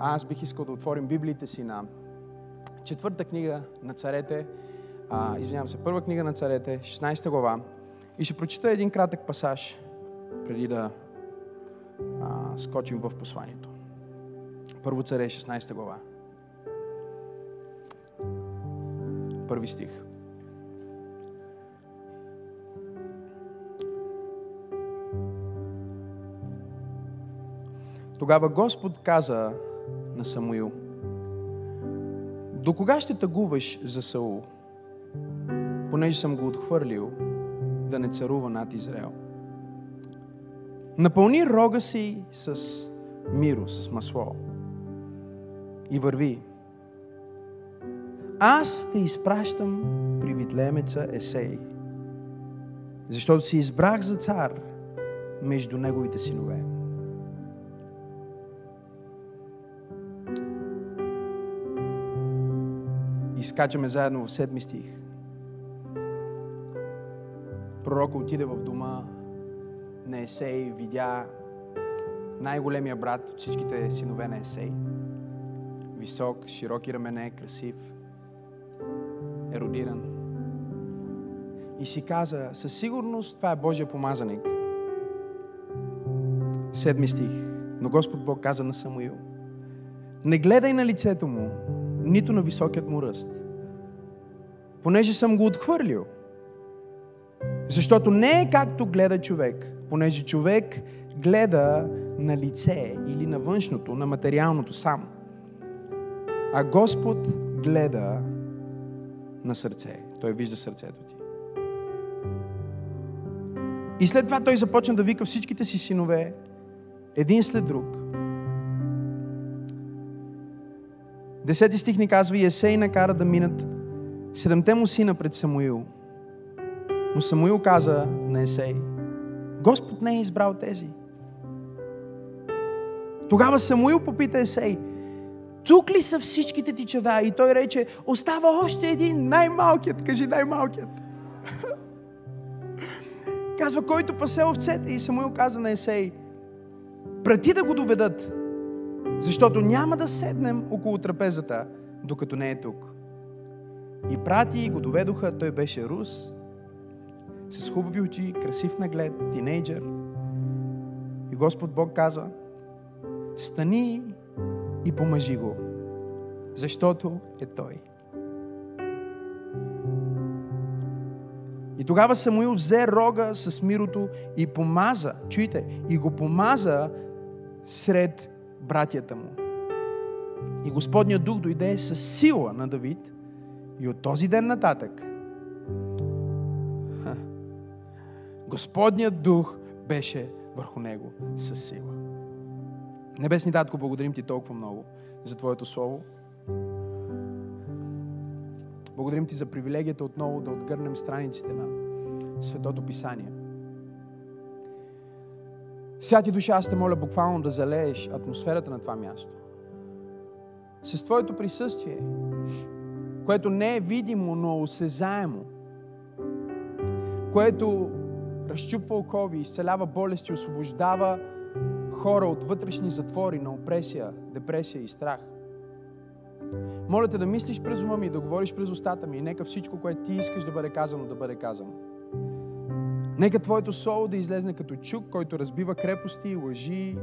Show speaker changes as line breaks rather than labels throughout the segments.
Аз бих искал да отворим Библиите си на четвърта книга на царете, а, извинявам се, първа книга на царете, 16 глава. И ще прочита един кратък пасаж, преди да а, скочим в посланието. Първо царе, 16 глава. Първи стих. Тогава Господ каза на Самуил, до кога ще тъгуваш за Саул, понеже съм го отхвърлил да не царува над Израел? Напълни рога си с миро, с масло и върви. Аз те изпращам при Витлемеца Есей, защото си избрах за цар между неговите синове. И скачаме заедно в седми стих. Пророка отиде в дома на Есей, видя най-големия брат от всичките синове на Есей. Висок, широки рамене, красив, еродиран. И си каза, със сигурност това е Божия помазаник. Седми стих. Но Господ Бог каза на Самуил, не гледай на лицето му, нито на високият му ръст, понеже съм го отхвърлил. Защото не е както гледа човек, понеже човек гледа на лице или на външното, на материалното сам. А Господ гледа на сърце. Той вижда сърцето ти. И след това той започна да вика всичките си синове, един след друг. Десети стих ни казва, и Есей накара да минат седемте му сина пред Самуил. Но Самуил каза на Есей, Господ не е избрал тези. Тогава Самуил попита Есей, тук ли са всичките ти чада? И той рече, остава още един, най-малкият. Кажи най-малкият. Казва, който пасе овцете. И Самуил каза на Есей, прати да го доведат, защото няма да седнем около трапезата, докато не е тук. И прати и го доведоха, той беше рус, с хубави очи, красив наглед, тинейджър. И Господ Бог каза, стани и помажи го, защото е Той. И тогава Самуил взе рога с мирото и помаза, чуйте, и го помаза сред братята му. И Господният дух дойде с сила на Давид и от този ден нататък Господният дух беше върху него със сила. Небесни Татко, благодарим Ти толкова много за Твоето Слово. Благодарим Ти за привилегията отново да отгърнем страниците на Светото Писание. Святи душа, аз те моля буквално да залееш атмосферата на това място. С Твоето присъствие, което не е видимо, но осезаемо, което разчупва окови, изцелява болести, освобождава хора от вътрешни затвори на опресия, депресия и страх. Моля те да мислиш през ума ми да говориш през устата ми и нека всичко, което ти искаш да бъде казано, да бъде казано. Нека Твоето слово да излезне като чук, който разбива крепости и лъжи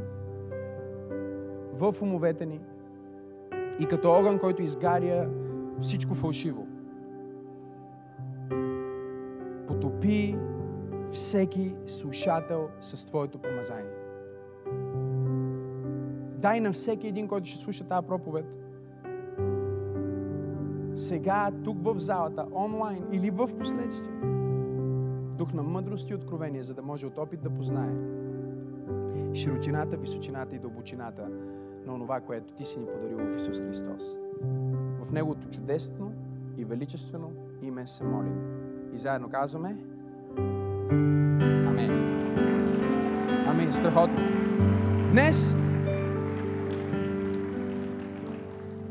в умовете ни и като огън, който изгаря всичко фалшиво. Потопи всеки слушател с Твоето помазание. Дай на всеки един, който ще слуша тази проповед, сега, тук в залата, онлайн или в последствие, дух на мъдрост и откровение, за да може от опит да познае широчината, височината и дълбочината на онова, което Ти си ни подарил в Исус Христос. В Неговото чудесно и величествено име се молим. И заедно казваме Амин. Амин. Страхотно. Днес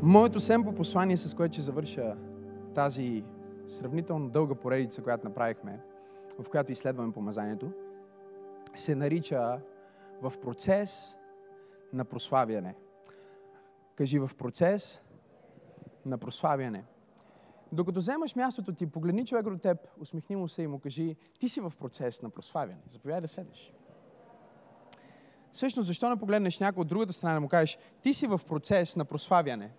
моето семпо послание, с което ще завърша тази сравнително дълга поредица, която направихме, в която изследваме помазанието, се нарича в процес на прославяне. Кажи в процес на прославяне. Докато вземаш мястото ти, погледни човек до теб, усмихни му се и му кажи, ти си в процес на прославяне. Заповядай да седеш. Всъщност, защо не погледнеш някой от другата страна и му кажеш, ти си в процес на прославяне?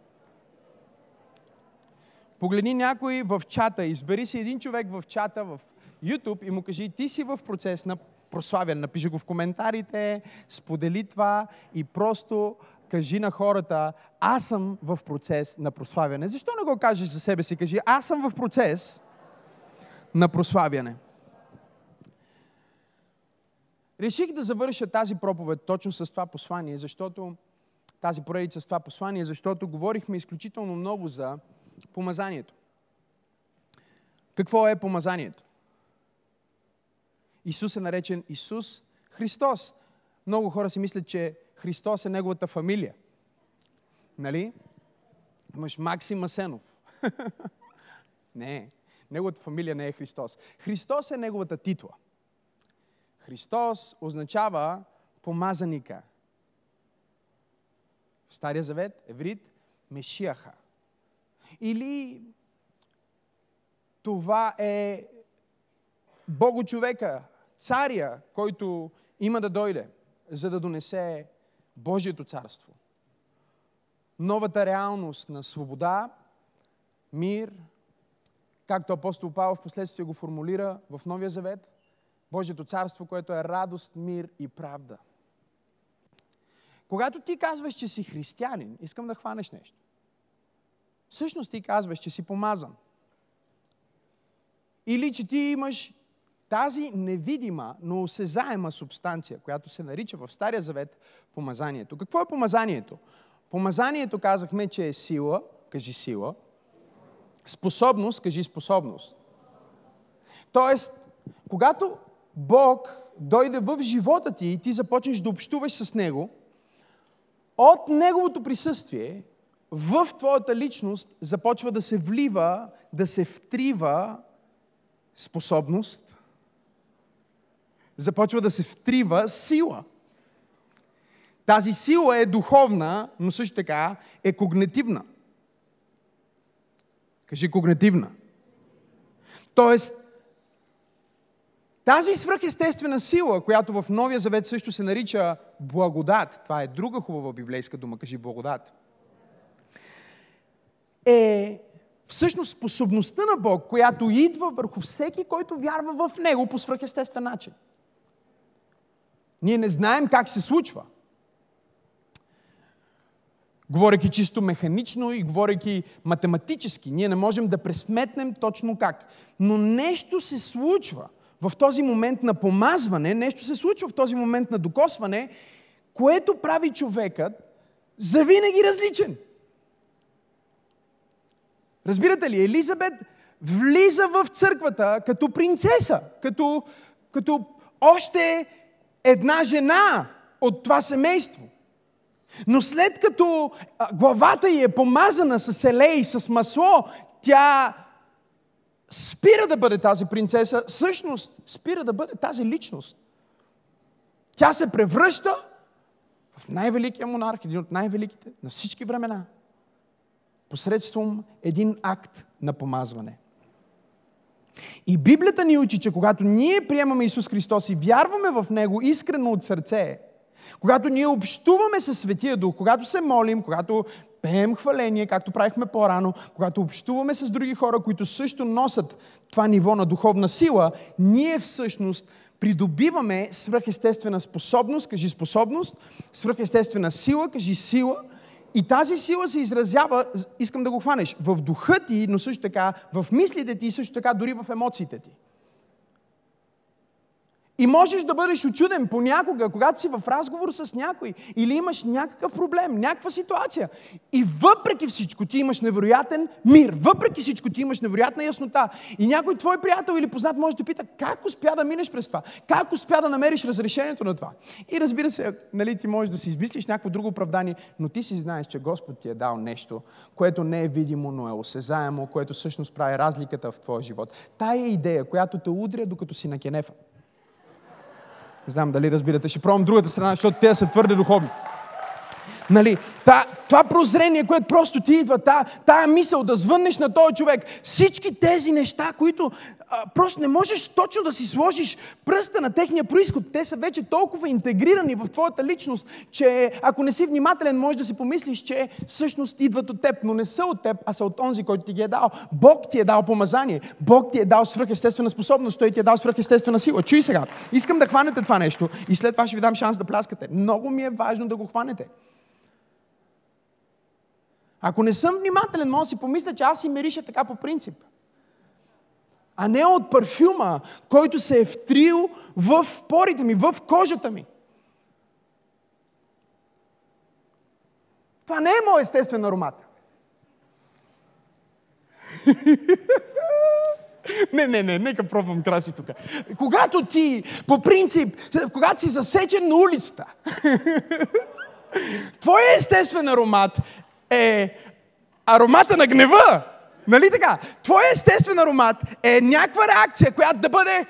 Погледни някой в чата, избери си един човек в чата, в YouTube и му кажи, ти си в процес на прославяне. Напиши го в коментарите, сподели това и просто кажи на хората, аз съм в процес на прославяне. Защо не го кажеш за себе си? Кажи, аз съм в процес на прославяне. Реших да завърша тази проповед точно с това послание, защото тази поредица с това послание, защото говорихме изключително много за помазанието. Какво е помазанието? Исус е наречен Исус Христос. Много хора си мислят, че Христос е неговата фамилия. Нали? Имаш Максим Масенов. не, неговата фамилия не е Христос. Христос е неговата титла. Христос означава помазаника. В Стария Завет, еврит, Мешияха. Или това е Бого човека, царя, който има да дойде, за да донесе Божието царство. Новата реалност на свобода, мир, както апостол Павел в последствие го формулира в Новия Завет, Божието царство, което е радост, мир и правда. Когато ти казваш, че си християнин, искам да хванеш нещо. Всъщност ти казваш, че си помазан. Или че ти имаш тази невидима, но осезаема субстанция, която се нарича в Стария Завет помазанието. Какво е помазанието? Помазанието казахме, че е сила, кажи сила, способност, кажи способност. Тоест, когато Бог дойде в живота ти и ти започнеш да общуваш с Него, от Неговото присъствие в твоята личност започва да се влива, да се втрива способност, започва да се втрива сила. Тази сила е духовна, но също така е когнитивна. Кажи когнитивна. Тоест, тази свръхестествена сила, която в Новия Завет също се нарича благодат, това е друга хубава библейска дума, кажи благодат, е всъщност способността на Бог, която идва върху всеки, който вярва в Него по свръхестествен начин. Ние не знаем как се случва. Говорейки чисто механично и говорейки математически, ние не можем да пресметнем точно как. Но нещо се случва в този момент на помазване, нещо се случва в този момент на докосване, което прави човекът завинаги различен. Разбирате ли, Елизабет влиза в църквата като принцеса, като, като още една жена от това семейство. Но след като главата й е помазана с елей, с масло, тя спира да бъде тази принцеса, всъщност спира да бъде тази личност. Тя се превръща в най-великия монарх, един от най-великите на всички времена, посредством един акт на помазване. И Библията ни учи, че когато ние приемаме Исус Христос и вярваме в Него искрено от сърце, когато ние общуваме със Светия Дух, когато се молим, когато пеем хваление, както правихме по-рано, когато общуваме с други хора, които също носят това ниво на духовна сила, ние всъщност придобиваме свръхестествена способност, кажи способност, свръхестествена сила, кажи сила – и тази сила се изразява, искам да го хванеш, в духа ти, но също така в мислите ти също така дори в емоциите ти. И можеш да бъдеш очуден понякога, когато си в разговор с някой или имаш някакъв проблем, някаква ситуация. И въпреки всичко ти имаш невероятен мир, въпреки всичко ти имаш невероятна яснота. И някой твой приятел или познат може да пита как успя да минеш през това, как успя да намериш разрешението на това. И разбира се, нали, ти можеш да си измислиш някакво друго оправдание, но ти си знаеш, че Господ ти е дал нещо, което не е видимо, но е осезаемо, което всъщност прави разликата в твоя живот. Тая идея, която те удря, докато си на кенефа. Не знам дали разбирате. Ще пробвам другата страна, защото те са твърде духовни. Нали, та, това прозрение, което просто ти идва, та, тая мисъл да звъннеш на този човек, всички тези неща, които просто не можеш точно да си сложиш пръста на техния происход. Те са вече толкова интегрирани в твоята личност, че ако не си внимателен, можеш да си помислиш, че всъщност идват от теб, но не са от теб, а са от онзи, който ти ги е дал. Бог ти е дал помазание. Бог ти е дал свръхестествена способност. Той ти е дал свръхестествена сила. Чуй сега. Искам да хванете това нещо и след това ще ви дам шанс да пляскате. Много ми е важно да го хванете. Ако не съм внимателен, може да си помисля, че аз си мириша така по принцип. А не от парфюма, който се е втрил в порите ми, в кожата ми. Това не е мой естествен аромат. Не, не, не, нека пробвам краси тук. Когато ти, по принцип, когато си засечен на улицата, твоя естествен аромат е аромата на гнева. Нали така? Твоя естествен аромат е някаква реакция, която да бъде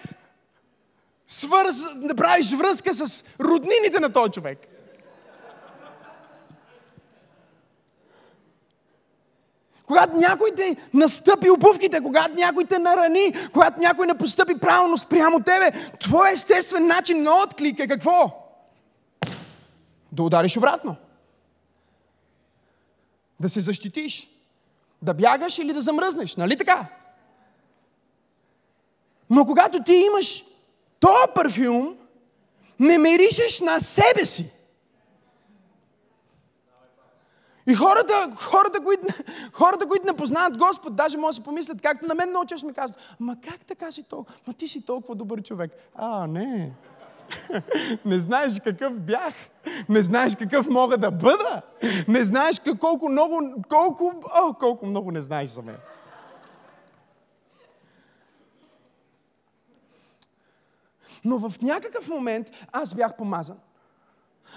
свърз, да правиш връзка с роднините на този човек. Когато някой те настъпи обувките, когато някой те нарани, когато някой не постъпи правилно спрямо тебе, твой естествен начин на отклик е какво? Да удариш обратно. Да се защитиш. Да бягаш или да замръзнеш. Нали така? Но когато ти имаш този парфюм, не миришеш на себе си. И хората, хората, които, хората, които не познават Господ, даже може да си помислят, както на мен често ми казват, ма как така си толкова? Ма ти си толкова добър човек. А, не. Не знаеш какъв бях. Не знаеш какъв мога да бъда. Не знаеш колко много, колко, о, колко много не знаеш за мен. Но в някакъв момент аз бях помазан.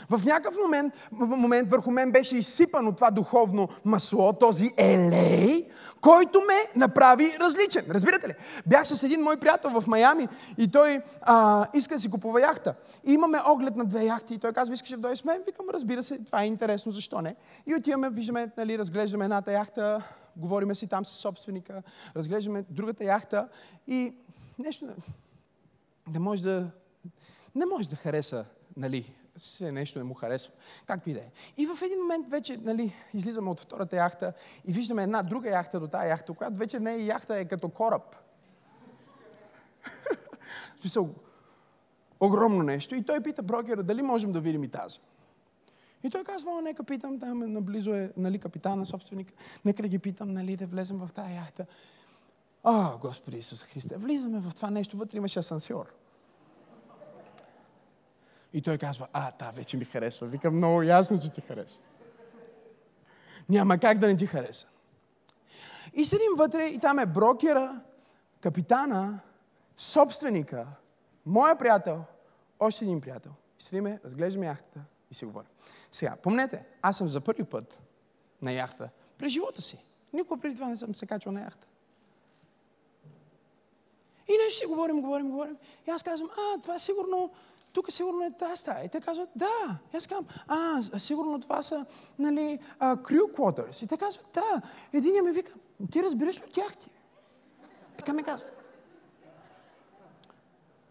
В някакъв момент, момент върху мен беше изсипано това духовно масло, този елей, който ме направи различен. Разбирате ли? Бях с един мой приятел в Майами и той а, иска да си купува яхта. И имаме оглед на две яхти и той казва, искаш да дойдеш с мен? Викам, разбира се, това е интересно, защо не? И отиваме, виждаме, нали, разглеждаме едната яхта, говориме си там с собственика, разглеждаме другата яхта и нещо не може да, не може да хареса нали, се нещо не му харесва. Както и да е. И в един момент вече нали, излизаме от втората яхта и виждаме една друга яхта до тази яхта, която вече не е яхта, е като кораб. В смисъл, огромно нещо. И той пита брокера, дали можем да видим и тази. И той казва, нека питам, там е, наблизо е нали, капитана, собственик, нека да ги питам, нали, да влезем в тази яхта. О, Господи Исус Христе, влизаме в това нещо, вътре имаше асансьор. И той казва, а, та вече ми харесва. Викам, много ясно, че ти харесва. Няма как да не ти хареса. И седим вътре и там е брокера, капитана, собственика, моя приятел, още един приятел. И седиме, разглеждаме яхтата и си говорим. Сега, помнете, аз съм за първи път на яхта през живота си. Никога преди това не съм се качвал на яхта. И нещо си говорим, говорим, говорим. И аз казвам, а, това сигурно тук сигурно е тази стая. И те казват, да. И аз казвам, а, сигурно това са, нали, crew quarters. И те казват, да. Единия ми вика, ти разбираш ли от тях ти? Така ми казва.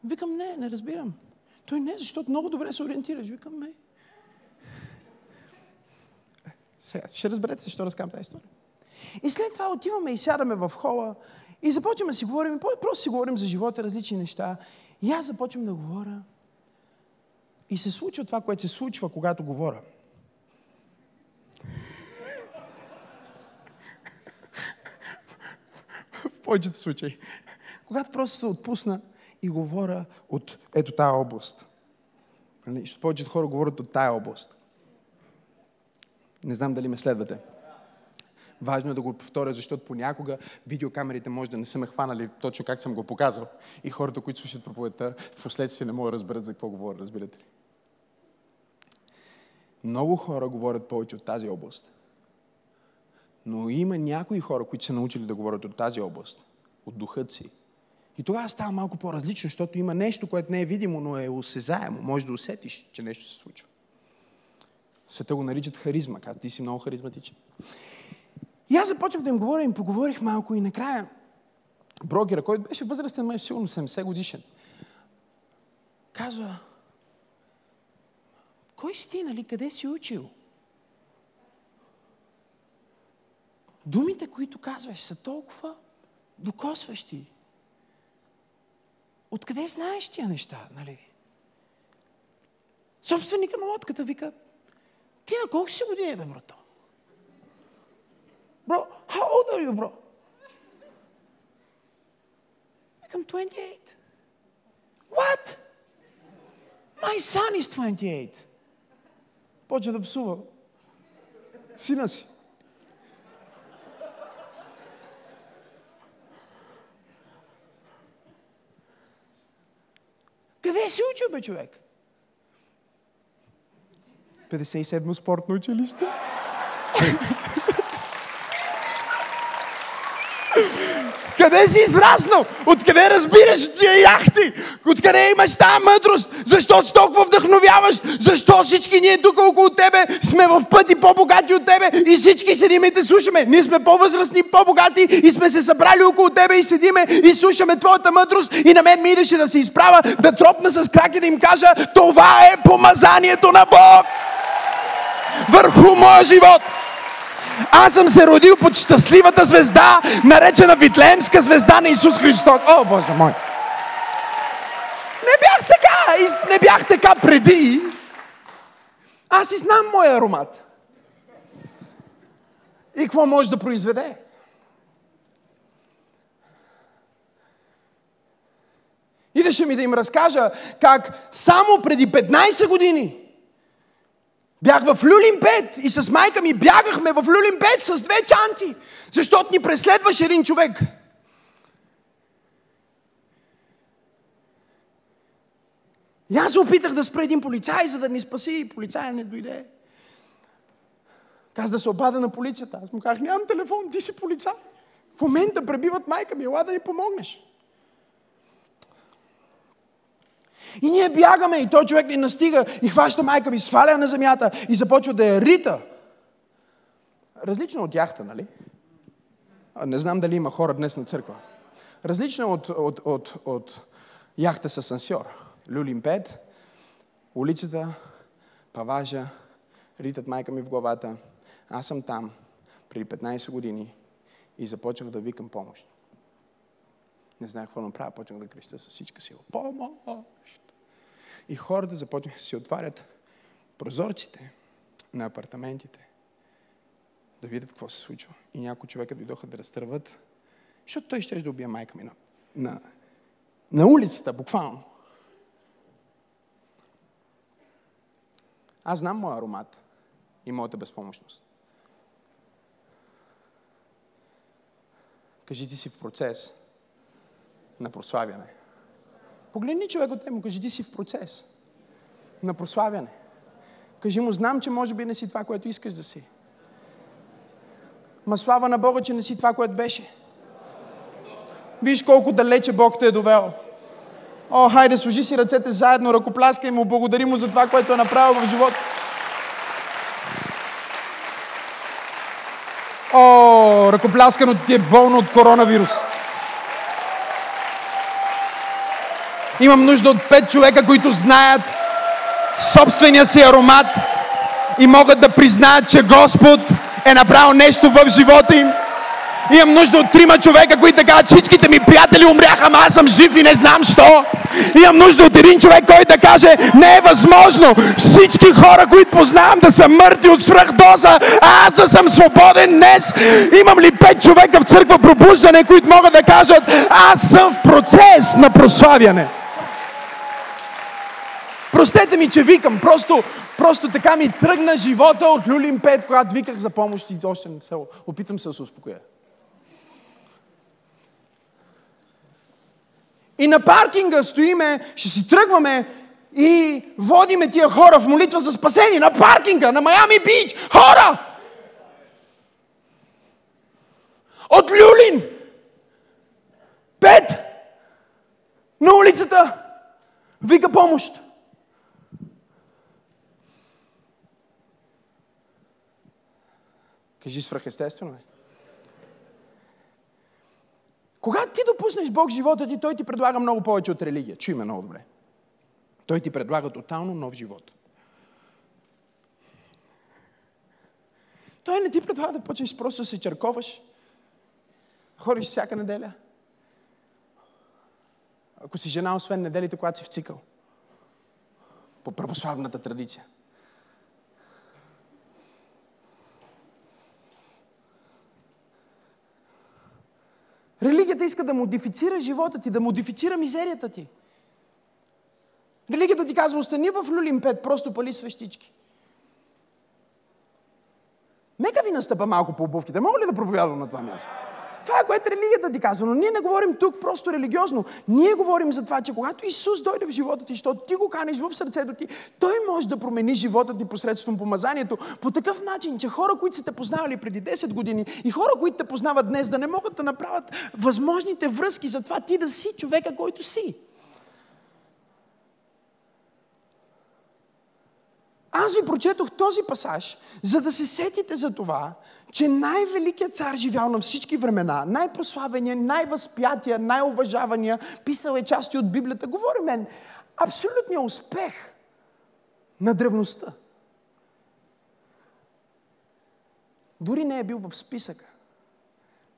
Викам, не, не разбирам. Той не, защото много добре се ориентираш. Викам, не. Сега, ще разберете защо разкам тази история. И след това отиваме и сядаме в хола и започваме да си говорим, просто си говорим за живота, различни неща. И аз започвам да говоря и се случва това, което се случва, когато говоря. В повечето случаи. Когато просто се отпусна и говоря от ето тази област. Нали, повечето хора говорят от тая област. Не знам дали ме следвате. Важно е да го повторя, защото понякога видеокамерите може да не са ме хванали точно как съм го показал. И хората, които слушат проповедта, в последствие не могат да разберат за какво говоря, разбирате ли? Много хора говорят повече от тази област. Но има някои хора, които са научили да говорят от тази област, от духът си. И тогава става малко по-различно, защото има нещо, което не е видимо, но е осезаемо. Може да усетиш, че нещо се случва. Света го наричат харизма. Каза, ти си много харизматичен. И аз започнах да им говоря, им поговорих малко и накрая брокера, който беше възрастен, май сигурно 70 годишен, казва, кой си ти, нали? Къде си учил? Думите, които казваш, са толкова докосващи. Откъде знаеш тия неща, нали? Собственика на лодката вика, ти на колко си години, бе, брато? Bro, how old are you, bro? I'm 28. What? My son is 28. Почва да псува. Сина си. Къде си учил, бе, човек? 57 спортно училище. Къде си израснал? Откъде разбираш тия яхти? Откъде имаш тази мъдрост? Защо си толкова вдъхновяваш? Защо всички ние тук около тебе сме в пъти по-богати от тебе и всички седим и те слушаме? Ние сме по-възрастни, по-богати и сме се събрали около тебе и седиме и слушаме твоята мъдрост и на мен ми идеше да се изправя, да тропна с краки да им кажа това е помазанието на Бог върху моя живот. Аз съм се родил под щастливата звезда, наречена Витлеемска звезда на Исус Христос. О, Боже мой! Не бях така! Не бях така преди. Аз и знам моя аромат. И какво може да произведе? Идеше ми да им разкажа как само преди 15 години Бях в Люлин 5 и с майка ми бягахме в Люлин 5 с две чанти, защото ни преследваше един човек. И аз се опитах да спра един полицай, за да ни спаси и полицая не дойде. Каза да се обада на полицията. Аз му казах, нямам телефон, ти си полицай. В момента пребиват майка ми, ела да ни помогнеш. И ние бягаме и той човек ни настига и хваща майка ми, сваля на земята и започва да я рита. Различно от яхта, нали? Не знам дали има хора днес на църква. Различно от, от, от, от яхта с асансьор. Люлин 5, улицата, паважа, ритат майка ми в главата. Аз съм там преди 15 години и започнах да викам помощ. Не знаех какво направя, почнах да креща с всичка сила. Помощ! И хората започнаха да си отварят прозорците на апартаментите, да видят какво се случва. И някои човека дойдоха да разтърват, защото той ще да убие майка ми на, на, на улицата, буквално. Аз знам моя аромат и моята безпомощност. Кажи ти си в процес на прославяне. Погледни човек от му, кажи ти си в процес на прославяне. Кажи му, знам, че може би не си това, което искаш да си. Ма слава на Бога, че не си това, което беше. Виж колко далече Бог те е довел. О, хайде, служи си ръцете заедно, ръкопляскай му, благодари му за това, което е направил в живота. О, ръкопляскано ти е болно от коронавирус. Имам нужда от пет човека, които знаят собствения си аромат и могат да признаят, че Господ е направил нещо в живота им. Имам нужда от трима човека, които кажат, всичките ми приятели умряха, ама аз съм жив и не знам що. Имам нужда от един човек, който да каже, не е възможно всички хора, които познавам да са мъртви от свръхдоза, а аз да съм свободен днес. Имам ли пет човека в църква пробуждане, които могат да кажат, аз съм в процес на прославяне. Простете ми, че викам. Просто, просто така ми тръгна живота от Люлин 5, когато виках за помощ и още не се опитам се да се успокоя. И на паркинга стоиме, ще си тръгваме и водиме тия хора в молитва за спасение. На паркинга, на Майами Бич. Хора! От Люлин. Пет. На улицата. Вика помощ. Кажи свръхестествено е. Когато ти допуснеш Бог живота ти, Той ти предлага много повече от религия. Чуй ме много добре. Той ти предлага тотално нов живот. Той не ти предлага да почнеш просто да се черковаш, ходиш всяка неделя. Ако си жена, освен неделите, когато си в цикъл. По православната традиция. Религията иска да модифицира живота ти, да модифицира мизерията ти. Религията ти казва, остани в Люлин 5, просто пали свещички. Нека ви настъпа малко по обувките. Мога ли да проповядвам на това място? Това е което религията ти казва, но ние не говорим тук просто религиозно. Ние говорим за това, че когато Исус дойде в живота ти, защото ти го канеш в сърцето ти, Той може да промени живота ти посредством помазанието по такъв начин, че хора, които са те познавали преди 10 години и хора, които те познават днес, да не могат да направят възможните връзки за това ти да си човека, който си. Аз ви прочетох този пасаж, за да се сетите за това, че най-великият цар живял на всички времена, най-прославения, най-възпятия, най-уважавания, писал е части от Библията. Говори мен, абсолютният успех на древността. Дори не е бил в списъка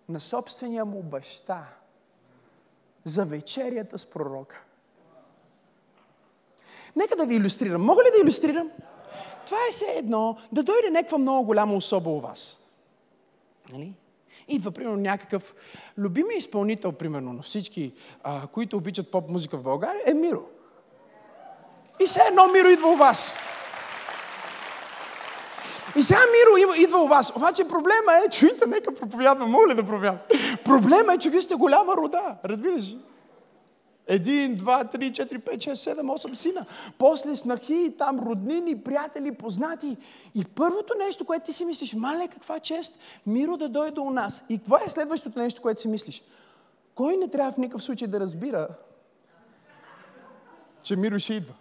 на собствения му баща за вечерята с пророка. Нека да ви иллюстрирам. Мога ли да иллюстрирам? Това е все едно да дойде някаква много голяма особа у вас. Нали? Идва, примерно, някакъв любими изпълнител, примерно, на всички, а, които обичат поп-музика в България, е Миро. И все едно Миро идва у вас. И сега Миро идва у вас. Обаче проблема е, чуйте, нека проповядвам, мога ли да проповядвам? Проблема е, че вие сте голяма рода, разбираш ли? Един, два, три, четири, пет, шест, седем, осем сина. После снахи, там роднини, приятели, познати. И първото нещо, което ти си мислиш, мале, каква чест, Миро да дойде у нас. И това е следващото нещо, което си мислиш. Кой не трябва в никакъв случай да разбира, че Миро ще идва?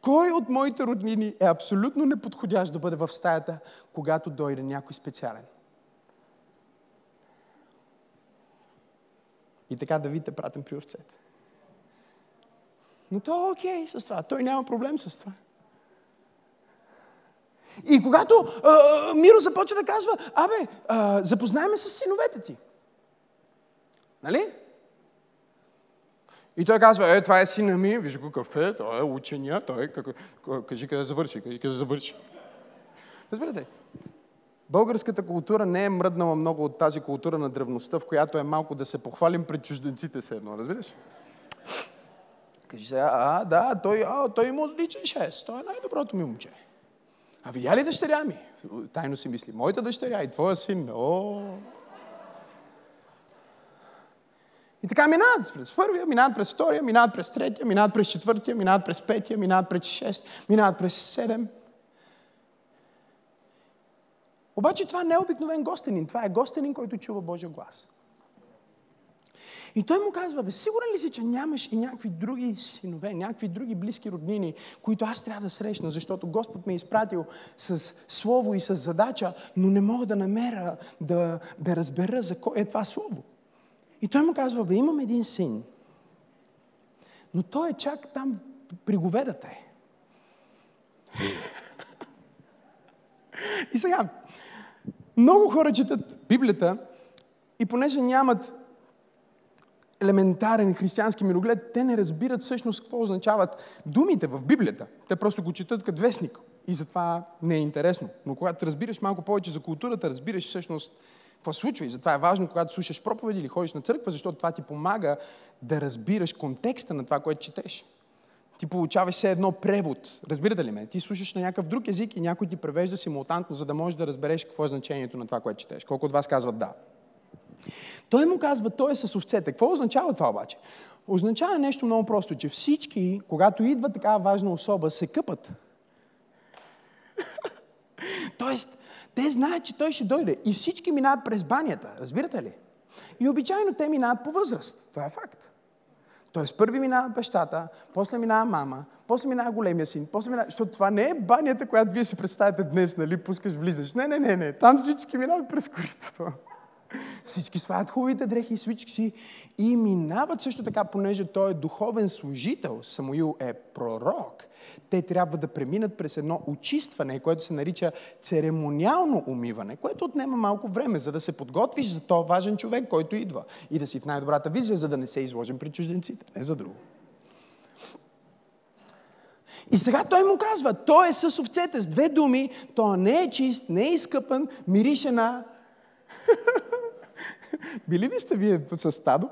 Кой от моите роднини е абсолютно неподходящ да бъде в стаята, когато дойде някой специален? И така Давид е пратен при овцете. Но той е окей с това. Той няма проблем с това. И когато а, Миро започва да казва, абе, а, запознай с синовете ти. Нали? И той казва, е, това е сина ми, виж го кафе, той е учения, той е, кажи къде завърши, кажи къде завърши. Разбирате, Българската култура не е мръднала много от тази култура на древността, в която е малко да се похвалим пред чужденците се едно, разбираш? Кажи сега, а, да, той, а, той има отличен шест, той е най-доброто ми момче. А видя ли дъщеря ми? Тайно си мисли, моята дъщеря и твоя син. О! И така минават през първия, минават през втория, минават през третия, минават през четвъртия, минават през петия, минават през шест, минават през седем. Обаче това не е обикновен гостенин. Това е гостенин, който чува Божия глас. И той му казва, бе, сигурен ли си, че нямаш и някакви други синове, някакви други близки роднини, които аз трябва да срещна, защото Господ ме е изпратил с слово и с задача, но не мога да намеря да, да разбера за кой е това слово. И той му казва, бе, имам един син, но той е чак там при говедата е. И сега, много хора четат Библията и понеже нямат елементарен християнски мироглед, те не разбират всъщност какво означават думите в Библията. Те просто го четат като вестник и затова не е интересно. Но когато разбираш малко повече за културата, разбираш всъщност какво случва и затова е важно, когато слушаш проповеди или ходиш на църква, защото това ти помага да разбираш контекста на това, което четеш ти получаваш все едно превод. Разбирате ли ме? Ти слушаш на някакъв друг език и някой ти превежда симултантно, за да можеш да разбереш какво е значението на това, което четеш. Колко от вас казват да? Той му казва, той е с овцете. Какво означава това обаче? Означава нещо много просто, че всички, когато идва такава важна особа, се къпат. Тоест, те знаят, че той ще дойде. И всички минават през банята. Разбирате ли? И обичайно те минават по възраст. Това е факт. Тоест първи минава бащата, после минава мама, после минава големия син, после минава... Защото това не е банята, която вие си представяте днес, нали? Пускаш, влизаш. Не, не, не, не. Там всички минават през коритото. Всички слагат хубавите дрехи и свички и минават също така, понеже той е духовен служител, Самуил е пророк. Те трябва да преминат през едно очистване, което се нарича церемониално умиване, което отнема малко време, за да се подготвиш за този важен човек, който идва. И да си в най-добрата визия, за да не се изложим при чужденците, не за друго. И сега той му казва, той е с овцете, с две думи, той не е чист, не е изкъпан, мирише на Били ли сте вие с стадо?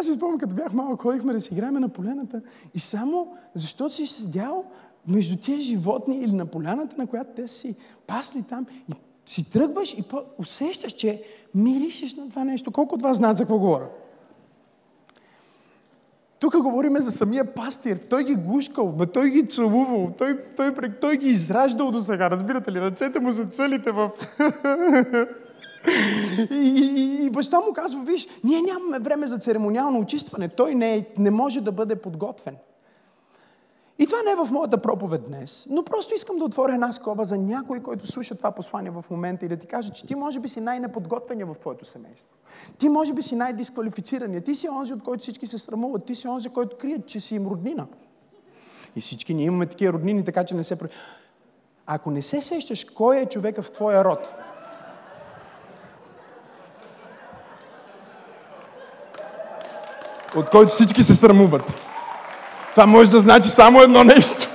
Аз си спомням, като бях малък, ходихме да си играем на поляната и само защото си седял между тия животни или на поляната, на която те си пасли там и си тръгваш и усещаш, че миришеш на това нещо. Колко от вас знаят за какво говоря? Тук говориме за самия пастир. Той ги гушкал, бе, той ги целувал, той, той, той, той ги израждал до сега. Разбирате ли? Ръцете му са целите в... И, и, и баща му казва, виж, ние нямаме време за церемониално очистване. Той не, е, не може да бъде подготвен. И това не е в моята проповед днес, но просто искам да отворя една скоба за някой, който слуша това послание в момента и да ти каже, че ти може би си най-неподготвения в твоето семейство. Ти може би си най-дисквалифицирания. Ти си онзи, от който всички се срамуват. Ти си онзи, който крият, че си им роднина. И всички ние имаме такива роднини, така че не се... Ако не се сещаш кой е човека в твоя род, от който всички се срамуват. Това може да значи само едно нещо.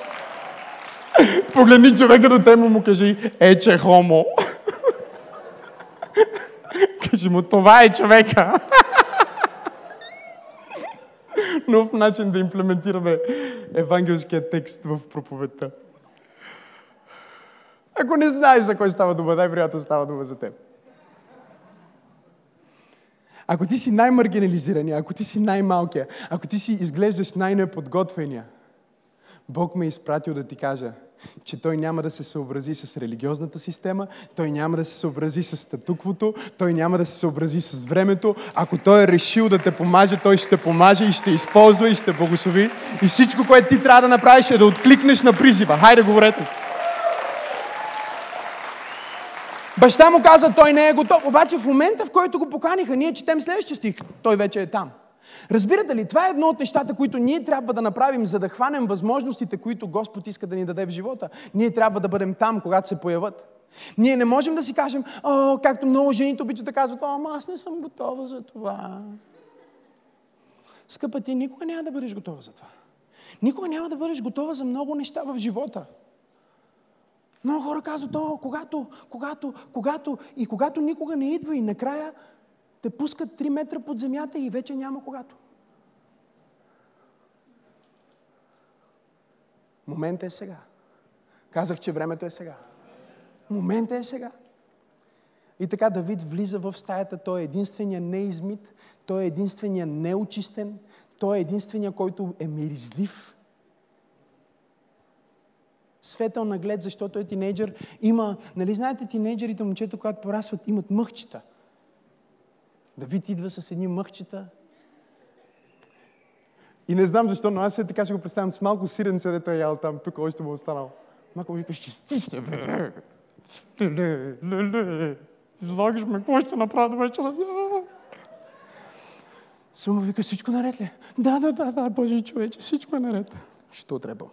Погледни човека до тема му кажи, е, че хомо. Кажи му, това е човека. Нов начин да имплементираме евангелския текст в проповедта. Ако не знаеш за кой става дума, най-вероятно става дума за теб. Ако ти си най-маргинализирания, ако ти си най-малкия, ако ти си изглеждаш най-неподготвения, Бог ме е изпратил да ти кажа, че той няма да се съобрази с религиозната система, той няма да се съобрази с статуквото, той няма да се съобрази с времето. Ако той е решил да те помаже, той ще те помаже и ще използва и ще благослови. И всичко, което ти трябва да направиш е да откликнеш на призива. Хайде, говорете. Баща му каза, той не е готов. Обаче в момента, в който го поканиха, ние четем следващия стих, той вече е там. Разбирате ли, това е едно от нещата, които ние трябва да направим, за да хванем възможностите, които Господ иска да ни даде в живота. Ние трябва да бъдем там, когато се появат. Ние не можем да си кажем, о, както много жените обичат да казват, о, аз не съм готова за това. Скъпа, ти никога няма да бъдеш готова за това. Никога няма да бъдеш готова за много неща в живота. Много хора казват, о, когато, когато, когато и когато никога не идва и накрая те пускат 3 метра под земята и вече няма когато. Моментът е сега. Казах, че времето е сега. Моментът е сега. И така Давид влиза в стаята, той е единствения неизмит, той е единствения неочистен, той е единствения, който е миризлив, светъл наглед, защото е тинейджър. Има, нали знаете, тинейджерите, момчета, когато порасват, имат мъхчета. Давид идва с едни мъхчета. И не знам защо, но аз се така ще го представям с малко сиренце, дето е ял там, тук още му е останал. Малко викаш, че стище, бе. Леле, леле. Излагаш ме, какво ще направя до вечера? Само вика, всичко наред ли? Да, да, да, да, Боже човече, всичко е наред. Що трябва?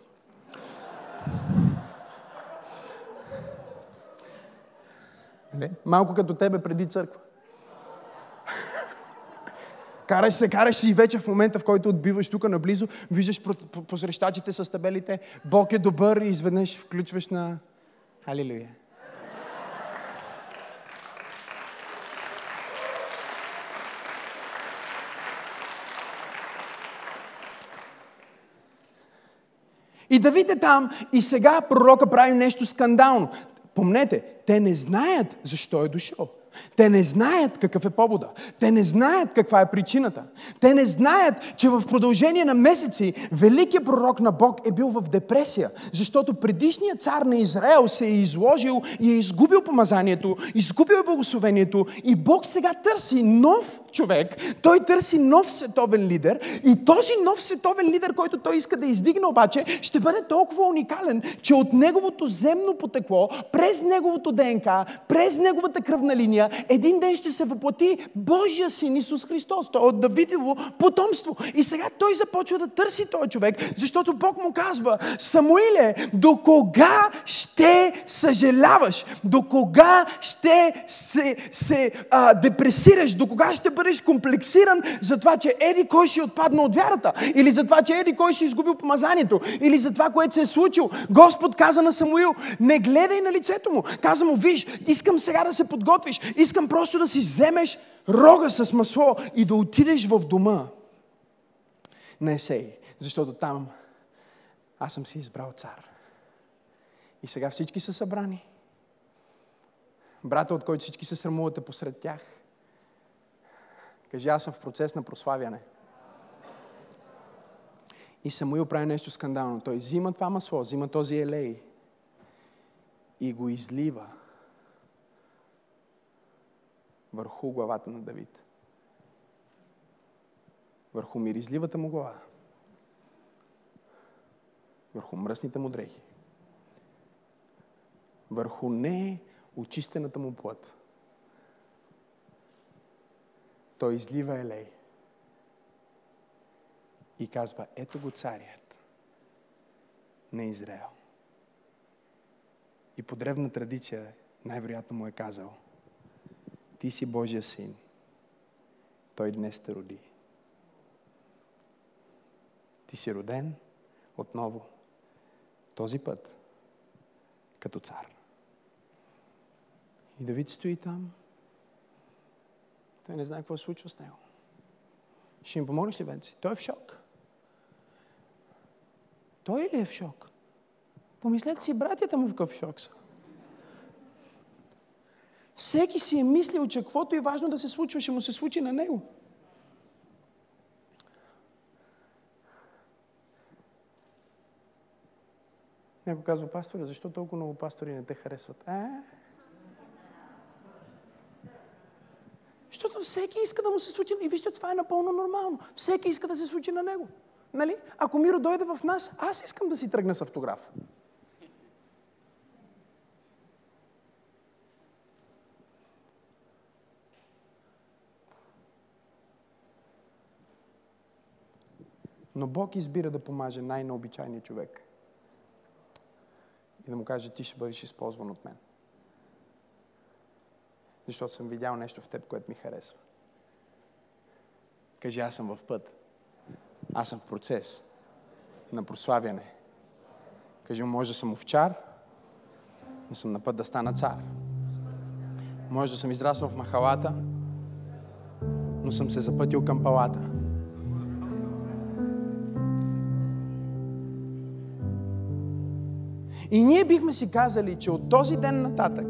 Не? Малко като тебе преди църква. Караш се, караш си и вече в момента, в който отбиваш тук наблизо, виждаш посрещачите с табелите, Бог е добър и изведнъж включваш на Алилуя. И Давид е там и сега пророка прави нещо скандално. Помнете, те не знаят защо е дошъл. Те не знаят какъв е повода. Те не знаят каква е причината. Те не знаят, че в продължение на месеци великият пророк на Бог е бил в депресия, защото предишният цар на Израел се е изложил и е изгубил помазанието, изгубил е благословението и Бог сега търси нов човек. Той търси нов световен лидер и този нов световен лидер, който той иска да издигне обаче, ще бъде толкова уникален, че от неговото земно потекло, през неговото ДНК, през неговата кръвна линия, един ден ще се въплати Божия син Исус Христос. Той е от Давидово потомство. И сега той започва да търси този човек, защото Бог му казва, Самуиле, до кога ще съжаляваш? До кога ще се, се а, депресираш? До кога ще бъдеш комплексиран за това, че еди кой ще отпадна от вярата? Или за това, че еди кой ще изгубил помазанието? Или за това, което се е случило? Господ каза на Самуил, не гледай на лицето му. Каза му, виж, искам сега да се подготвиш. Искам просто да си вземеш рога с масло и да отидеш в дома на Есей. Защото там аз съм си избрал цар. И сега всички са събрани. Брата, от който всички се срамувате посред тях. Кажи, аз съм в процес на прославяне. И Самуил прави нещо скандално. Той взима това масло, взима този елей и го излива върху главата на Давид. Върху миризливата му глава. Върху мръсните му дрехи. Върху не очистената му плът. Той излива елей и казва, ето го царят на Израел. И по древна традиция най-вероятно му е казал, ти си Божия син. Той днес те роди. Ти си роден отново. Този път като цар. И Давид стои там. Той не знае какво се случва с него. Ще им помогнеш ли, Венци? Той е в шок. Той ли е в шок? Помислете си, братята му в какъв шок са. Всеки си е мислил, че каквото е важно да се случва, ще му се случи на него. Някой казва, пасторе, защо толкова много пастори не те харесват? А? Защото всеки иска да му се случи. И вижте, това е напълно нормално. Всеки иска да се случи на него. Нали? Ако Миро дойде в нас, аз искам да си тръгна с автограф. Но Бог избира да помаже най-необичайния човек. И да му каже, ти ще бъдеш използван от мен. Защото съм видял нещо в теб, което ми харесва. Кажи, аз съм в път. Аз съм в процес на прославяне. Кажи може да съм овчар, но съм на път да стана цар. Може да съм израснал в махалата, но съм се запътил към палата. И ние бихме си казали, че от този ден нататък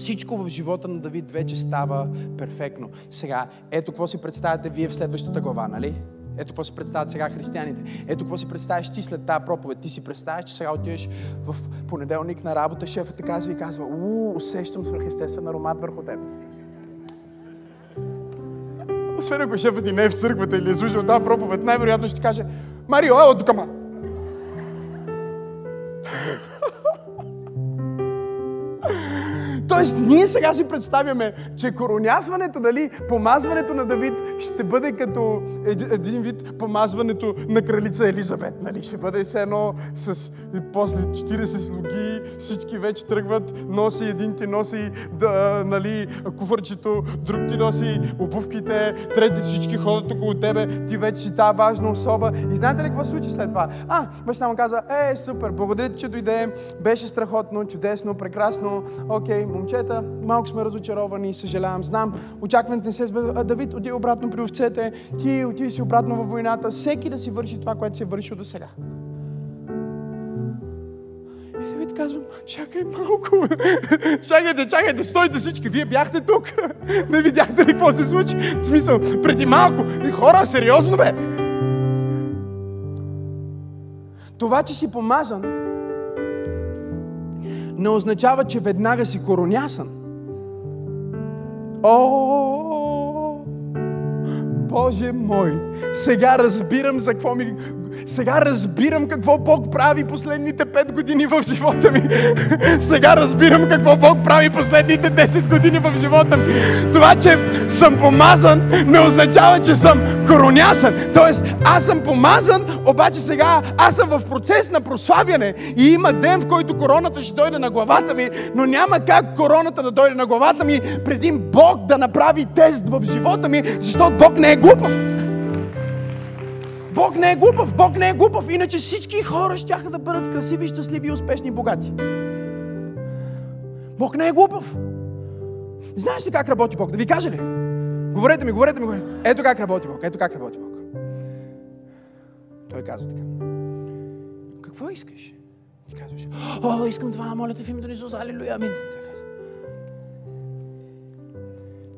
всичко в живота на Давид вече става перфектно. Сега, ето какво си представяте вие в следващата глава, нали? Ето какво си представят сега християните. Ето какво си представяш ти след тази проповед. Ти си представяш, че сега отидеш в понеделник на работа, шефът те казва и казва, у, усещам свръхестествен аромат върху теб. Освен ако шефът ти не е в църквата или е слушал тази проповед, най-вероятно ще каже, Марио, ела тук, ма. Тоест, ние сега си представяме, че коронязването, нали, помазването на Давид ще бъде като един вид помазването на кралица Елизабет. Нали? Ще бъде все едно с после 40 слуги, всички вече тръгват, носи, един ти носи да, нали, куфърчето, друг ти носи обувките, трети всички ходят около тебе, ти вече си тази важна особа. И знаете ли какво случи след това? А, баща му каза, е, супер, благодаря ти, че дойде, беше страхотно, чудесно, прекрасно, окей, момчета, малко сме разочаровани, съжалявам, знам, очакването не се сбъдва. Давид, отиде обратно при овцете, ти отиде си обратно във войната, всеки да си върши това, което си е вършил до сега. И Давид казвам, чакай малко. чакайте, чакайте, стойте всички. Вие бяхте тук. Не видяхте ли какво се случи? В смисъл, преди малко. И хора, сериозно бе. Това, че си помазан, не означава, че веднага си коронясан. О, Боже мой! Сега разбирам за какво ми сега разбирам какво Бог прави последните 5 години в живота ми. Сега разбирам какво Бог прави последните 10 години в живота ми. Това, че съм помазан, не означава, че съм коронясан. Тоест, аз съм помазан, обаче сега аз съм в процес на прославяне и има ден, в който короната ще дойде на главата ми, но няма как короната да дойде на главата ми преди Бог да направи тест в живота ми, защото Бог не е глупав. Бог не е глупав, Бог не е глупав, иначе всички хора ще да бъдат красиви, щастливи, успешни, богати. Бог не е глупав. Знаеш ли как работи Бог? Да ви кажа ли? Говорете ми, говорете ми, говорете. Ето как работи Бог, ето как работи Бог. Той казва така. Какво искаш? Ти казваш, о, искам това, моля те в името на Исус, алилуя, амин.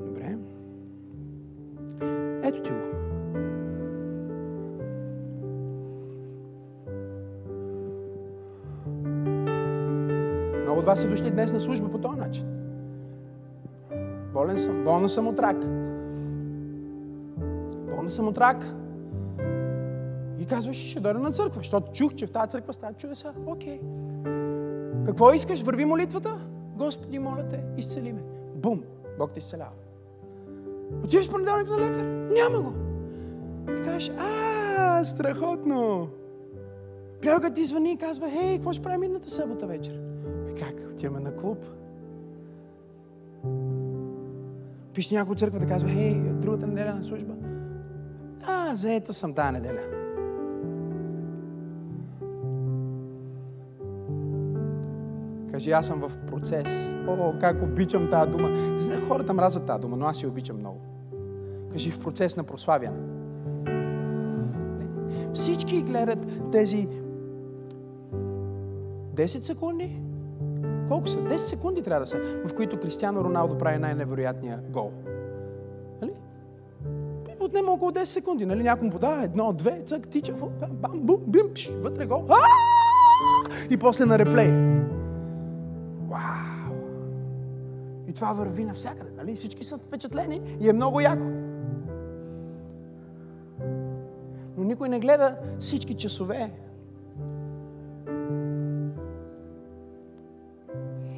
Добре. Ето ти го. От вас са дошли днес на служба по този начин. Болен съм. Болна съм от рак. Болна съм от рак. И казваш, ще дойда на църква, защото чух, че в тази църква стават чудеса. Окей. Какво искаш? Върви молитвата? Господи, моля те, изцели ме. Бум! Бог те изцелява. Отиваш понеделник на лекар? Няма го. Ти кажеш, а, страхотно. Приятелка ти звъни и казва, хей, какво ще правим едната събота вечер? Как? Отиваме на клуб. Пише някой църква да казва, хей, другата неделя на служба. А, заета съм тази неделя. Кажи, аз съм в процес. О, как обичам тази дума. Хората мразят тази дума, но аз я обичам много. Кажи, в процес на прославяне. Всички гледат тези 10 секунди, колко са? 10 секунди трябва да са, в които Кристиано Роналдо прави най-невероятния гол. Нали? Отнема около 10 секунди, нали? Някой му подава едно, две, цък, тича, бам, бум, бим, пш, вътре гол. И после на реплей. Вау! И това върви навсякъде, нали? Всички са впечатлени и е много яко. Но никой не гледа всички часове,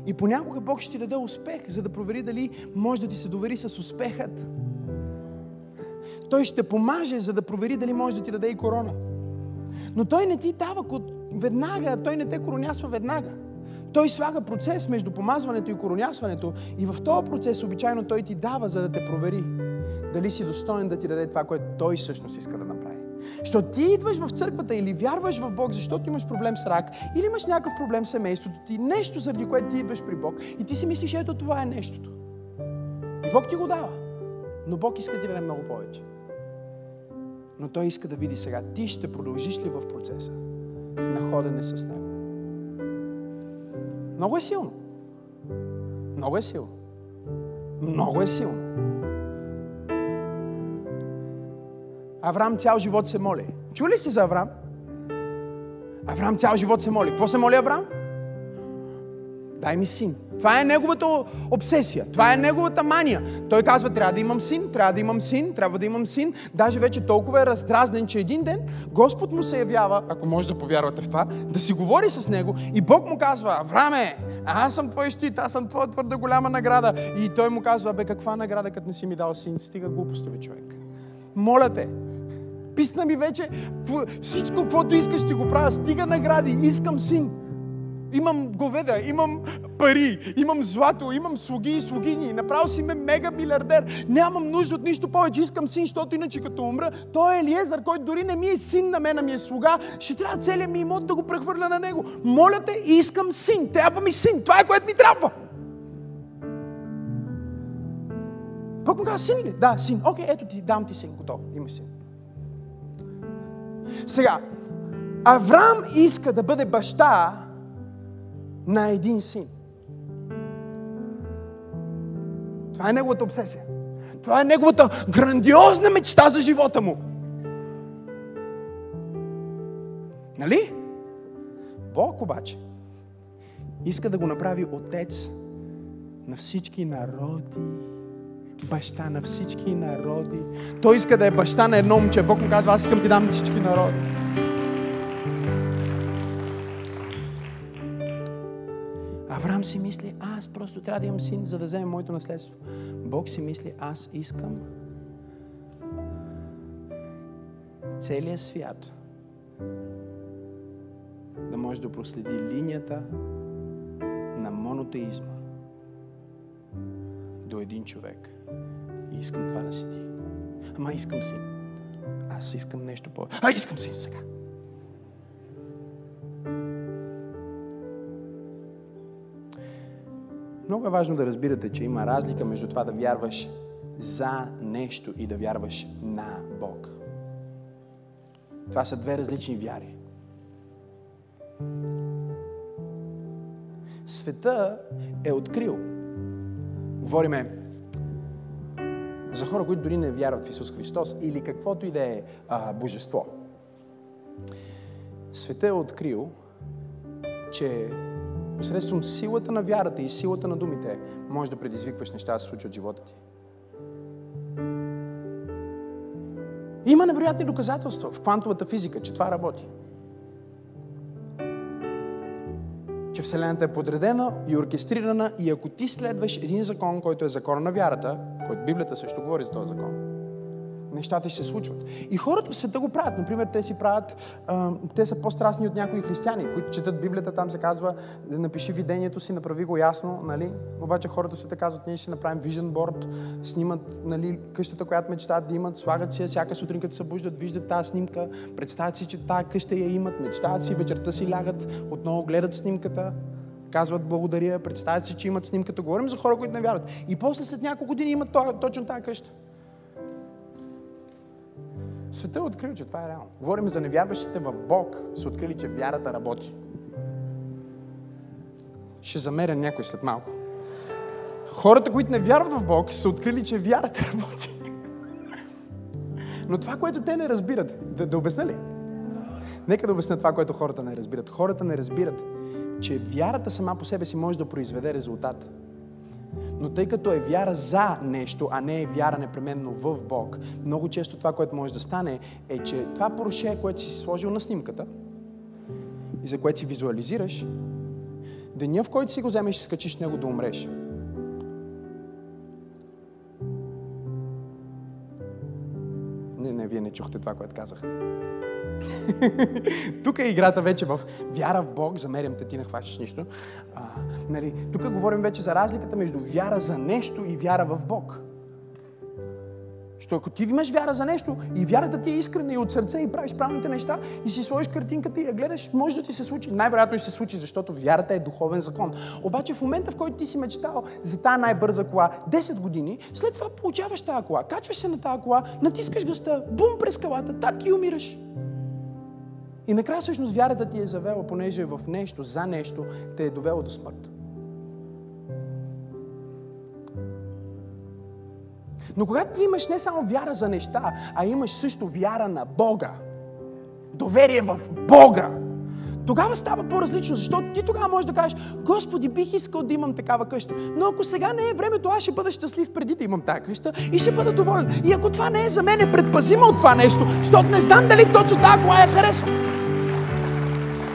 И понякога Бог ще ти даде успех, за да провери дали може да ти се довери с успехът. Той ще помаже, за да провери дали може да ти даде и корона. Но Той не ти дава веднага, Той не те коронясва веднага. Той слага процес между помазването и коронясването и в този процес обичайно Той ти дава, за да те провери дали си достоен да ти даде това, което Той всъщност иска да направи. Защото ти идваш в църквата или вярваш в Бог, защото имаш проблем с рак, или имаш някакъв проблем с семейството ти, нещо заради което ти идваш при Бог и ти си мислиш, ето това е нещото. И Бог ти го дава. Но Бог иска ти да даде много повече. Но Той иска да види сега, ти ще продължиш ли в процеса на ходене с Него. Много е силно. Много е силно. Много е силно. Авраам цял живот се моли. Чули сте за Авраам? Авраам цял живот се моли. Какво се моли Авраам? Дай ми син. Това е неговата обсесия. Това е неговата мания. Той казва, трябва да имам син, трябва да имам син, трябва да имам син. Даже вече толкова е раздразнен, че един ден Господ му се явява, ако може да повярвате в това, да си говори с него и Бог му казва, Авраме, аз съм твой щит, аз съм твоя твърда голяма награда. И той му казва, бе, каква награда, като не си ми дал син? Стига глупости, бе, човек. Моля те, Писна ми вече, всичко, каквото искаш, ще го правя. Стига награди, искам син. Имам говеда, имам пари, имам злато, имам слуги и слугини. Направил си ме мега милиардер. Нямам нужда от нищо повече. Искам син, защото иначе като умра, той е Елиезър, който дори не ми е син на мен, а ми е слуга. Ще трябва целият ми имот да го прехвърля на него. Моля те, искам син. Трябва ми син. Това е което ми трябва. Бог му казва, син ли? Да, син. Окей, ето ти, дам ти син. Готово. Има син. Сега, Авраам иска да бъде баща на един син. Това е неговата обсесия. Това е неговата грандиозна мечта за живота му. Нали? Бог обаче иска да го направи отец на всички народи, баща на всички народи. Той иска да е баща на едно момче. Бог му казва, аз искам ти дам всички народи. Авраам си мисли, аз просто трябва да имам син, за да вземем моето наследство. Бог си мисли, аз искам целият свят да може да проследи линията на монотеизма до един човек. И искам това да си ти. Ама искам син. Аз искам нещо по... А, искам син сега. Много е важно да разбирате, че има разлика между това да вярваш за нещо и да вярваш на Бог. Това са две различни вяри. Света е открил. Говориме за хора, които дори не вярват в Исус Христос или каквото и да е божество. Света е открил, че посредством силата на вярата и силата на думите можеш да предизвикваш неща да се случват в живота ти. Има невероятни доказателства в квантовата физика, че това работи. Вселената е подредена и оркестрирана и ако ти следваш един закон, който е закона на вярата, който Библията също говори за този закон, нещата ще се случват. И хората в света го правят. Например, те си правят, те са по-страстни от някои християни, които четат Библията, там се казва, напиши видението си, направи го ясно, нали? Обаче хората в света казват, ние ще направим vision board, снимат нали, къщата, която мечтаят да имат, слагат си всяка сутрин, като се събуждат, виждат тази снимка, представят си, че тази къща я имат, мечтаят си, вечерта си лягат, отново гледат снимката, казват благодаря, представят си, че имат снимката. Говорим за хора, които не вярват. И после след няколко години имат точно тази къща. Света е открил, че това е реално. Говорим за невярващите в Бог, са открили, че вярата работи. Ще замеря някой след малко. Хората, които не вярват в Бог, са открили, че вярата работи. Но това, което те не разбират, да, да обясня ли? Нека да обясня това, което хората не разбират. Хората не разбират, че вярата сама по себе си може да произведе резултат. Но тъй като е вяра за нещо, а не е вяра непременно в Бог, много често това, което може да стане, е, че това поруше, което си сложил на снимката и за което си визуализираш, деня, в който си го вземеш и се качиш него да умреш. Не, не, вие не чухте това, което казах. Тук е играта вече в вяра в Бог, замерям те, ти не хващаш нищо. Нали, тук говорим вече за разликата между вяра за нещо и вяра в Бог. Що ако ти имаш вяра за нещо и вярата ти е искрена и от сърце и правиш правилните неща и си сложиш картинката и я гледаш, може да ти се случи. Най-вероятно ще се случи, защото вярата е духовен закон. Обаче в момента, в който ти си мечтал за тази най-бърза кола 10 години, след това получаваш тази кола, качваш се на тази кола, натискаш гъста, бум през скалата, так и умираш. И накрая всъщност вярата ти е завела, понеже в нещо, за нещо, те е довело до смърт. Но когато ти имаш не само вяра за неща, а имаш също вяра на Бога, доверие в Бога, тогава става по-различно, защото ти тогава можеш да кажеш, Господи, бих искал да имам такава къща. Но ако сега не е времето, аз ще бъда щастлив преди да имам тази къща и ще бъда доволен. И ако това не е за мен, е предпазима от това нещо, защото не знам дали точно тази кола я харесвам.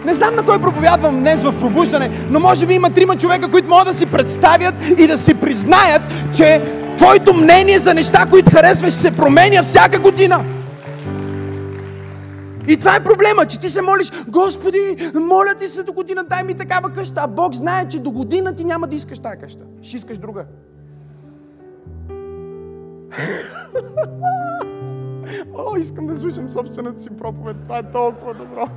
Не знам на кой проповядвам днес в пробуждане, но може би има трима човека, които могат да си представят и да си признаят, че твоето мнение за неща, които харесваш, се променя всяка година. И това е проблема, че ти се молиш, Господи, моля ти се до година, дай ми такава къща. А Бог знае, че до година ти няма да искаш тази къща. Ще искаш друга. О, искам да слушам собствената си проповед. Това е толкова добро.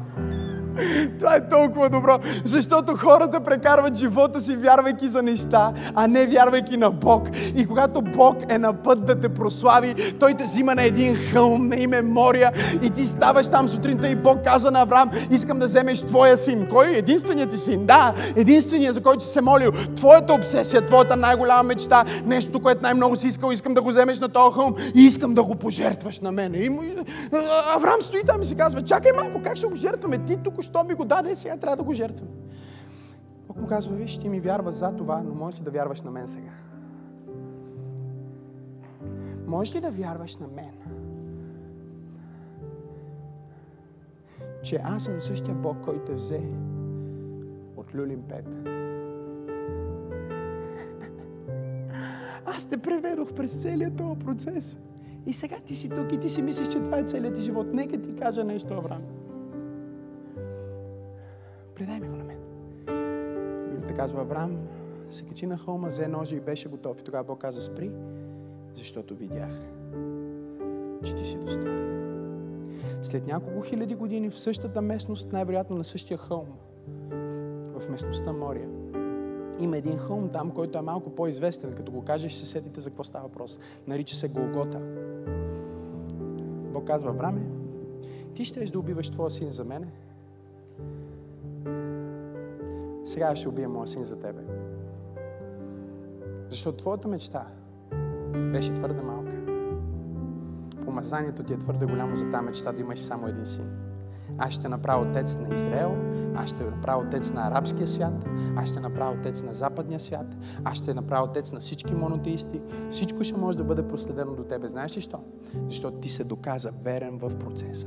Това е толкова добро, защото хората прекарват живота си, вярвайки за неща, а не вярвайки на Бог. И когато Бог е на път да те прослави, Той те взима на един хълм на име Мория и ти ставаш там сутринта и Бог каза на Авраам, искам да вземеш твоя син. Кой? Единственият ти син. Да, единственият, за който си се молил. Твоята обсесия, твоята най-голяма мечта, нещо, което най-много си искал, искам да го вземеш на този хълм и искам да го пожертваш на мене. И Авраам стои там и си казва, чакай малко, как ще го жертваме? Ти тук що ми го даде, сега трябва да го жертвам. Бог му казва, виж, ти ми вярваш за това, но можеш ли да вярваш на мен сега? Можеш ли да вярваш на мен? Че аз съм същия Бог, който взе от Люлин Пет. Аз те преведох през целият този процес. И сега ти си тук и ти си мислиш, че това е целият ти живот. Нека ти кажа нещо, Авраам. Казва, Авраам се качи на холма, взе ножа и беше готов. И тогава Бог каза, спри, защото видях, че ти си достоен. След няколко хиляди години в същата местност, най-вероятно на същия хълм, в местността Мория, има един хълм там, който е малко по-известен. Като го кажеш, се сетите за какво става въпрос. Нарича се Голгота. Бог казва, Авраме, ти щеш да убиваш твоя син за мене, сега ще убия моя син за тебе. Защото твоята мечта беше твърде малка. Помазанието ти е твърде голямо за тази мечта да имаш само един син. Аз ще направя отец на Израел, аз ще направя отец на арабския свят, аз ще направя отец на западния свят, аз ще направя отец на всички монотеисти. Всичко ще може да бъде проследено до тебе. Знаеш ли що? Защото ти се доказа верен в процеса.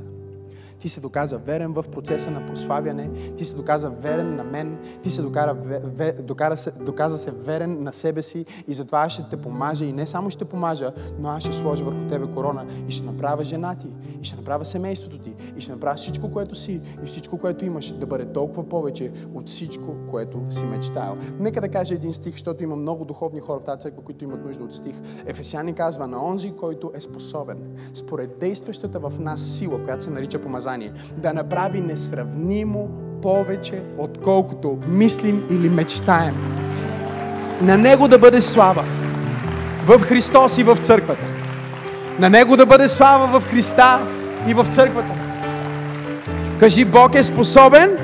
Ти се доказа верен в процеса на прославяне. Ти се доказа верен на мен. Ти се докара, ве, докара се, доказа се верен на себе си. И затова аз ще те помажа. И не само ще помажа, но аз ще сложа върху тебе корона. И ще направя жена ти. И ще направя семейството ти. И ще направя всичко, което си. И всичко, което имаш, да бъде толкова повече от всичко, което си мечтал. Нека да кажа един стих, защото има много духовни хора в тази църква, които имат нужда от стих. Ефесяни казва на онзи, който е способен, според действащата в нас сила, която се нарича помазание, помазание да направи несравнимо повече, отколкото мислим или мечтаем. На Него да бъде слава в Христос и в църквата. На Него да бъде слава в Христа и в църквата. Кажи, Бог е способен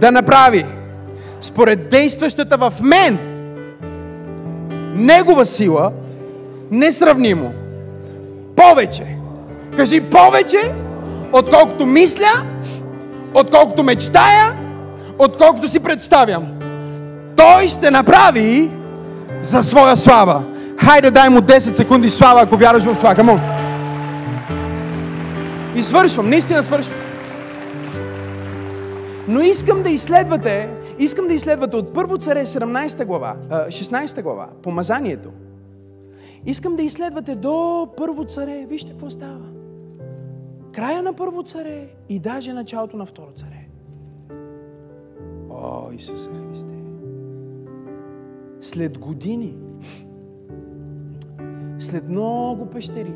да направи според действащата в мен Негова сила несравнимо повече. Кажи повече отколкото мисля, отколкото мечтая, отколкото си представям. Той ще направи за своя слава. Хайде дай му 10 секунди слава, ако вярваш в това. Камон. И свършвам, наистина свършвам. Но искам да изследвате, искам да изследвате от първо царе 17 глава, 16 глава, помазанието. Искам да изследвате до първо царе. Вижте какво става края на първо царе и даже началото на второ царе. О, Исусе Христе! След години, след много пещери,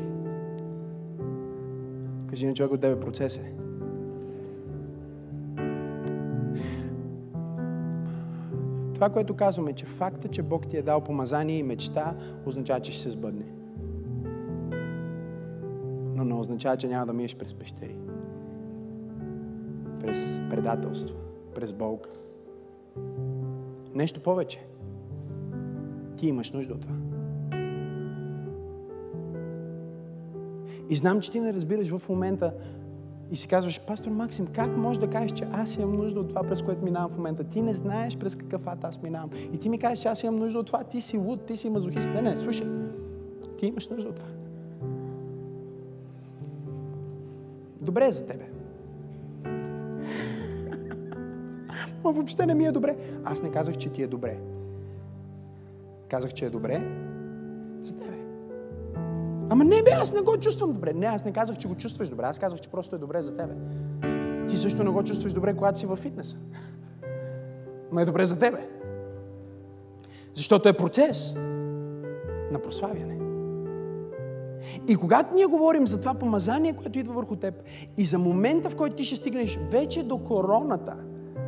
кажи на човек от тебе процес е. Това, което казваме, че факта, че Бог ти е дал помазание и мечта, означава, че ще се сбъдне но не означава, че няма да миеш през пещери. През предателство, през болка. Нещо повече. Ти имаш нужда от това. И знам, че ти не разбираш в момента и си казваш, пастор Максим, как можеш да кажеш, че аз имам нужда от това, през което минавам в момента? Ти не знаеш през какъв ад аз минавам. И ти ми кажеш, че аз имам нужда от това. Ти си луд, ти си мазохист. Не, не, слушай. Ти имаш нужда от това. Добре е за тебе. Ма въобще не ми е добре. Аз не казах, че ти е добре. Казах, че е добре за тебе. Ама не бе, аз не го чувствам добре. Не, аз не казах, че го чувстваш добре. Аз казах, че просто е добре за тебе. Ти също не го чувстваш добре, когато си във фитнеса. Ма е добре за тебе. Защото е процес на прославяне. И когато ние говорим за това помазание, което идва върху теб, и за момента, в който ти ще стигнеш вече до короната,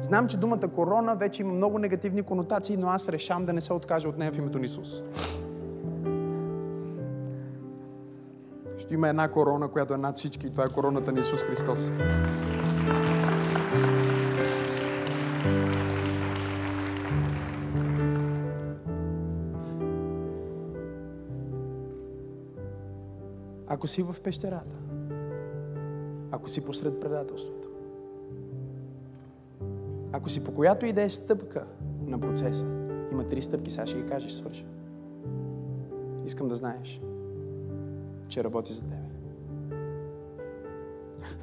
знам, че думата корона вече има много негативни конотации, но аз решам да не се откажа от нея в името на Исус. Ще има една корона, която е над всички и това е короната на Исус Христос. Ако си в пещерата, ако си посред предателството, ако си по която и да е стъпка на процеса, има три стъпки, сега ще ги кажеш, свърши. Искам да знаеш, че работи за тебе.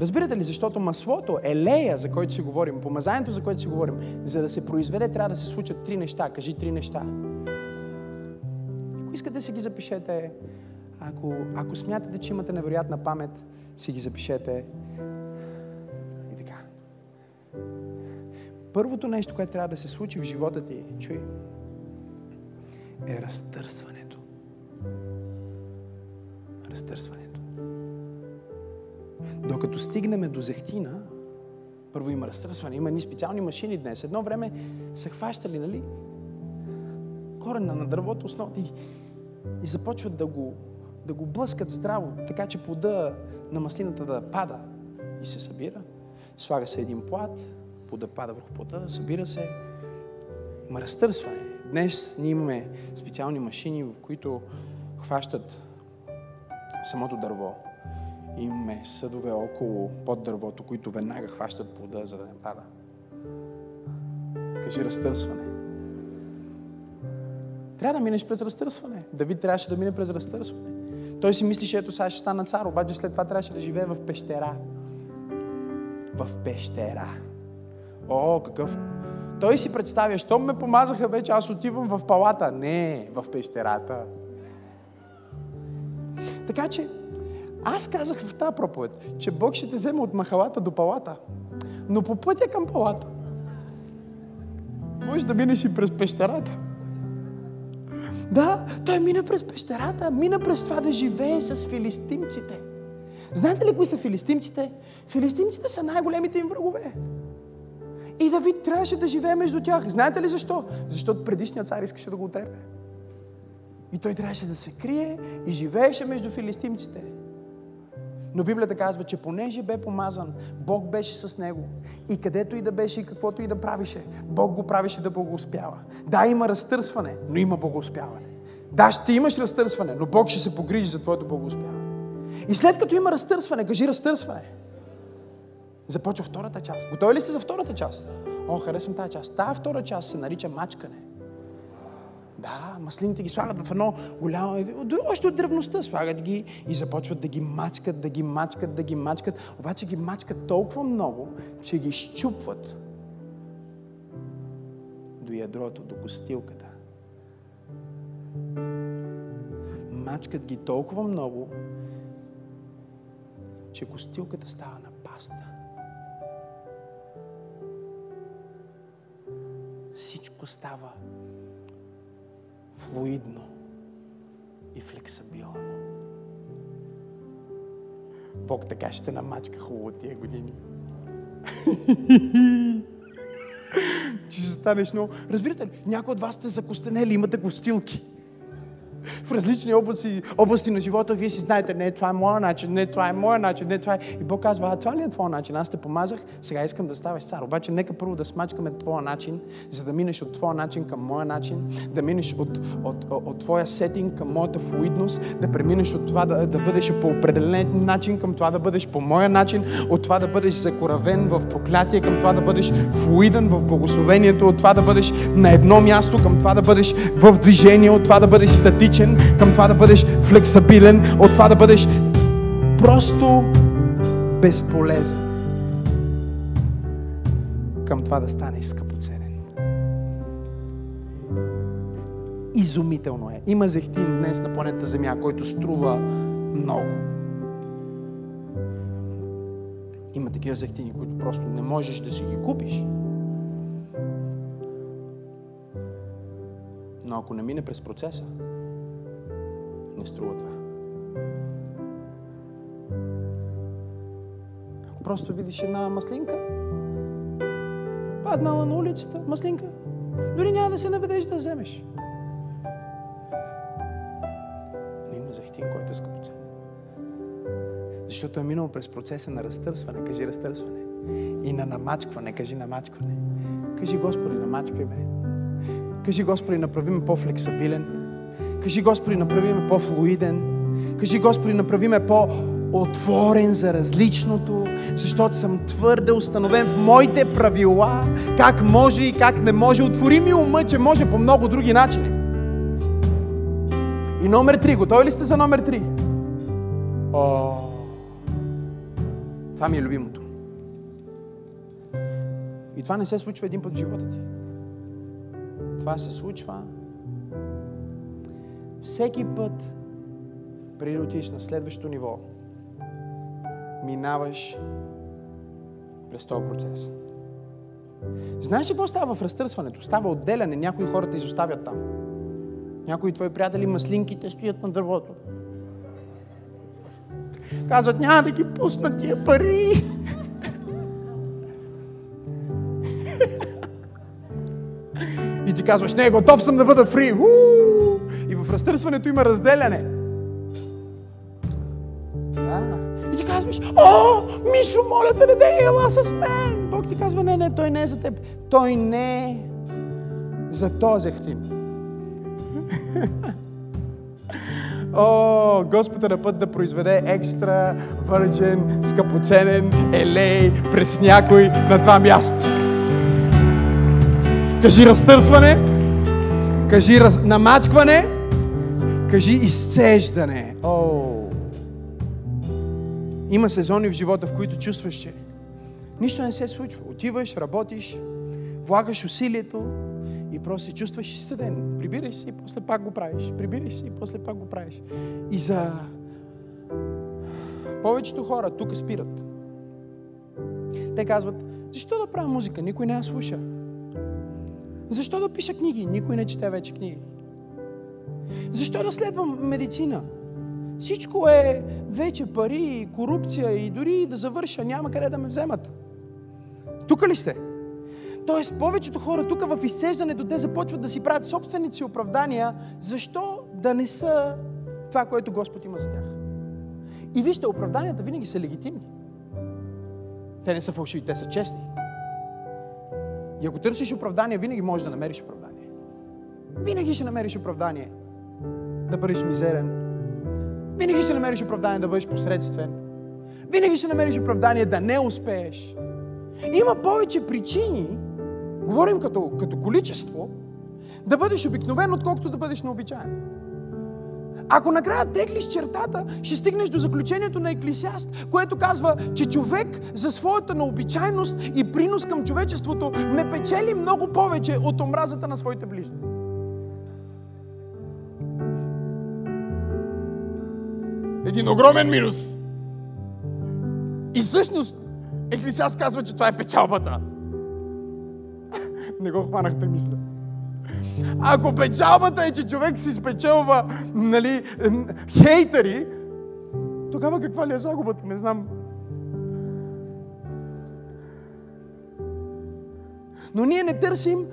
Разбирате ли, защото маслото, елея, за който си говорим, помазанието, за което си говорим, за да се произведе, трябва да се случат три неща. Кажи три неща. Ако искате си ги запишете, ако, ако смятате, че имате невероятна памет, си ги запишете. И така. Първото нещо, което трябва да се случи в живота ти, чуй, е разтърсването. Разтърсването. Докато стигнем до зехтина, първо има разтърсване, има ни специални машини днес. Едно време са хващали, нали, корена на дървото, основа и, и започват да го да го блъскат здраво, така че плода на маслината да пада и се събира. Слага се един плат, плода пада върху плода, събира се. Ма разтърсване. Днес ние имаме специални машини, в които хващат самото дърво. Имаме съдове около под дървото, които веднага хващат плода, за да не пада. Кажи разтърсване. Трябва да минеш през разтърсване. Давид трябваше да мине през разтърсване. Той си мислише, ето сега ще стана цар, обаче след това трябваше да живее в пещера. В пещера. О, какъв... Той си представя, що ме помазаха вече, аз отивам в палата. Не, в пещерата. Така че, аз казах в тази проповед, че Бог ще те вземе от махалата до палата. Но по пътя към палата, може да минеш и през пещерата. Да, той мина през пещерата, мина през това да живее с филистимците. Знаете ли кои са филистимците? Филистимците са най-големите им врагове. И Давид трябваше да живее между тях. Знаете ли защо? Защото предишният цар искаше да го отрепе. И той трябваше да се крие и живееше между филистимците. Но Библията казва, че понеже бе помазан, Бог беше с него. И където и да беше и каквото и да правише, Бог го правише да благоуспява. Да, има разтърсване, но има благоуспяване. Да, ще имаш разтърсване, но Бог ще се погрижи за твоето благоуспяване. И след като има разтърсване, кажи разтърсване. Започва втората част. Готови ли сте за втората част? О, харесвам тази част. Тая втора част се нарича мачкане. Да, маслините ги слагат в едно голямо... Още от древността слагат ги и започват да ги мачкат, да ги мачкат, да ги мачкат. Обаче ги мачкат толкова много, че ги щупват до ядрото, до костилката. Мачкат ги толкова много, че костилката става на паста. Всичко става флуидно и флексабилно. Бог така ще намачка хубаво тия години. Ще станеш много... Разбирате ли, някои от вас сте закостенели, имате костилки в различни области, области на живота, вие си знаете, не, това е моя начин, не, това е моя начин, не, това е... И Бог казва, а това ли е твоя начин? Аз те помазах, сега искам да ставаш цар. Обаче нека първо да смачкаме твоя начин, за да минеш от твоя начин към моя начин, да минеш от, от, от, от твоя сетинг към моята флуидност, да преминеш от това да, да бъдеш по определен начин към това да бъдеш по моя начин, от това да бъдеш закоравен в проклятие, към това да бъдеш флуиден в благословението, от това да бъдеш на едно място, към това да бъдеш в движение, от това да бъдеш статичен, към това да бъдеш флексабилен, от това да бъдеш просто безполезен. Към това да станеш скъпоценен. Изумително е. Има зехтин днес на планета Земя, който струва много. Има такива зехтини, които просто не можеш да си ги купиш. Но ако не мине през процеса, не струва това. Ако просто видиш една маслинка, паднала на улицата, маслинка, дори няма да се наведеш да вземеш. Но има захтин, който е скъпоценен. Защото е минал през процеса на разтърсване, кажи разтърсване. И на намачкване, кажи намачкване. Кажи, Господи, намачкай ме. Кажи, Господи, направи ме по-флексабилен, Кажи, Господи, направи ме по-флуиден. Кажи, Господи, направи ме по-отворен за различното, защото съм твърде установен в моите правила, как може и как не може. Отвори ми ума, че може по много други начини. И номер три. Готови ли сте за номер три? О, това ми е любимото. И това не се случва един път в живота ти. Това се случва всеки път, преди да отидеш на следващото ниво, минаваш през този процес. Знаеш ли какво става в разтърсването? Става отделяне. Някои хора те изоставят там. Някои твои приятели маслинките стоят на дървото. Казват, няма да ги пусна тия пари. И ти казваш, не, готов съм да бъда фри. И в разтърсването има разделяне. И ти казваш, о, Мишо, моля те, не дей, ела с мен. Бог ти казва, не, не, той не е за теб. Той не е за този хрим. О, Господ е на път да произведе екстра, върджен, скъпоценен елей през някой на това място. Кажи разтърсване, кажи раз... намачкване, кажи изцеждане. О! Има сезони в живота, в които чувстваш, че нищо не се случва. Отиваш, работиш, влагаш усилието и просто се чувстваш изцеден. Прибираш се и после пак го правиш. Прибираш се и после пак го правиш. И за повечето хора тук спират. Те казват, защо да правя музика? Никой не я слуша. Защо да пиша книги? Никой не чете вече книги. Защо да следвам медицина? Всичко е вече пари, корупция и дори да завърша няма къде да ме вземат. Тук ли сте? Тоест, повечето хора тук в изцеждането, те започват да си правят собственици оправдания, защо да не са това, което Господ има за тях. И вижте, оправданията винаги са легитимни. Те не са фалшиви, те са честни. И ако търсиш оправдание, винаги можеш да намериш оправдание. Винаги ще намериш оправдание да бъдеш мизерен. Винаги ще намериш оправдание да бъдеш посредствен. Винаги ще намериш оправдание да не успееш. Има повече причини, говорим като, като количество, да бъдеш обикновен, отколкото да бъдеш необичайен. Ако накрая теглиш чертата, ще стигнеш до заключението на Еклисиаст, което казва, че човек за своята необичайност и принос към човечеството не печели много повече от омразата на своите ближни. Един огромен минус. И всъщност Еклисиаст казва, че това е печалбата. Не го хванахте, мисля. Ако печалбата е, че човек си спечелва нали, хейтери, тогава каква ли е загубата? Не знам. Но ние не търсим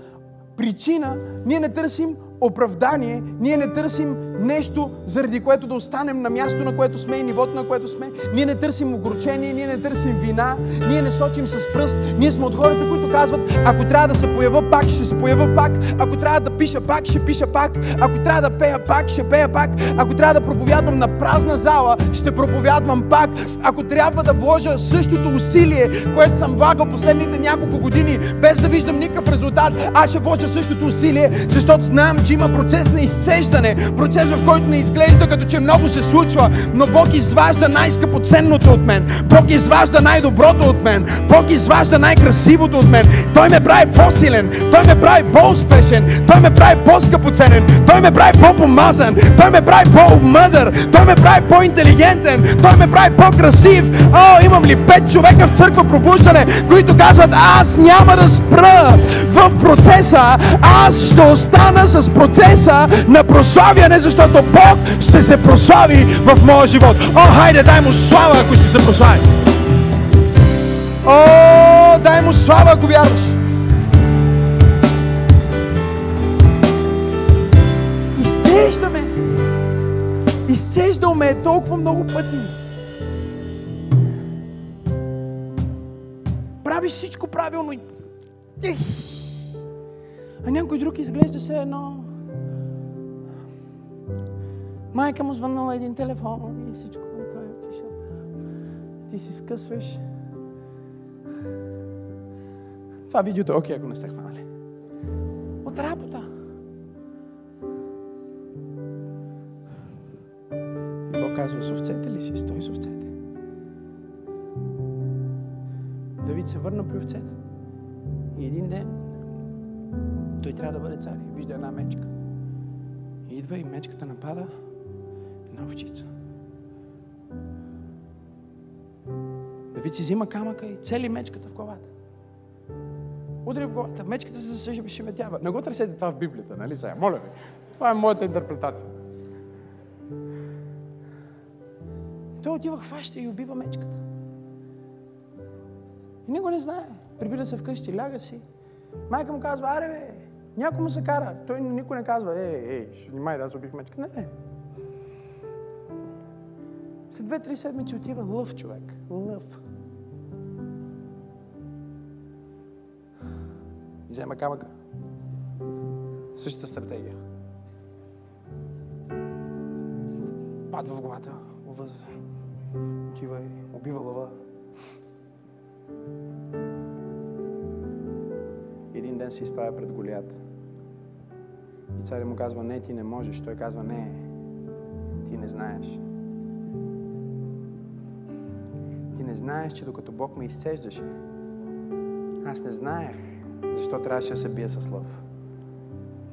причина, ние не търсим оправдание, ние не търсим нещо, заради което да останем на място, на което сме и нивото, на което сме. Ние не търсим огорчение, ние не търсим вина, ние не сочим с пръст. Ние сме от хората, които казват, ако трябва да се поява пак, ще се поява пак. Ако трябва да пиша пак, ще пиша пак. Ако трябва да пея пак, ще пея пак. Ако трябва да проповядвам на празна зала, ще проповядвам пак. Ако трябва да вложа същото усилие, което съм влагал последните няколко години, без да виждам никакъв резултат, аз ще вложа същото усилие, защото знам, че има процес на изцеждане, процес в който не изглежда като че много се случва, но Бог изважда най-скъпоценното от мен. Бог изважда най-доброто от мен. Бог изважда най-красивото от мен. Той ме прави по-силен, Той ме прави по-успешен, Той ме прави по-скъпоценен, Той ме прави по-помазан, Той ме прави по-мъдър, Той ме прави по-интелигентен, Той ме прави по-красив. О, имам ли пет човека в църква пробуждане, които казват, аз няма да спра в процеса, аз ще остана с процеса на прославяне, защото Бог ще се прослави в моя живот. О, хайде, дай му слава, ако ще се прослави. О, дай му слава, ако вярваш. Изцеждаме. Изцеждал ме е толкова много пъти. Правиш всичко правилно и... А някой друг изглежда се едно... Майка му звъннала един телефон и всичко и той е отишъл. Ти си скъсваш. Това видеото е окей, ако не сте хванали. От работа. И Бог казва, с овцете ли си? Стой с овцете. Давид се върна при овцете. И един ден той трябва да бъде цар. Вижда една мечка. Идва и мечката напада една овчица. Давид си взима камъка и цели мечката в главата. Удари в главата. Мечката се шеметява. Не го търсете това в Библията, нали сега? Моля ви. Това е моята интерпретация. И той отива, хваща и убива мечката. И никой не знае. Прибира се вкъщи, ляга си. Майка му казва, аре бе, някой му се кара. Той никой не казва, ей, ей, ще внимай да аз убих мечка. Не, не. След две-три седмици отива лъв човек. Лъв. Взема камъка. Същата стратегия. Падва в главата. Отива и убива лъва. Един ден се изправя пред Голият. И царя му казва, не, ти не можеш. Той казва, не, ти не знаеш. Ти не знаеш, че докато Бог ме изцеждаше, аз не знаех защо трябваше да се бия с лъв.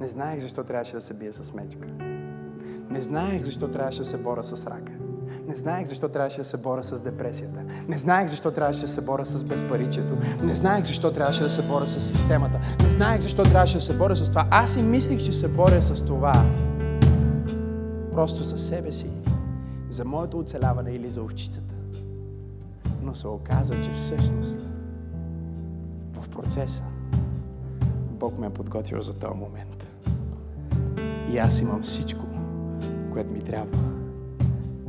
Не знаех защо трябваше да се бия с мечка. Не знаех защо трябваше да се боря с рака. Не знаех защо трябваше да се боря с депресията. Не знаех защо трябваше да се боря с безпаричието. Не знаех защо трябваше да се боря с системата. Не знаех защо трябваше да се боря с това. Аз си мислих, че се боря с това. Просто за себе си. За моето оцеляване или за овчицата. Но се оказа, че всъщност в процеса Бог ме е подготвил за този момент. И аз имам всичко, което ми трябва,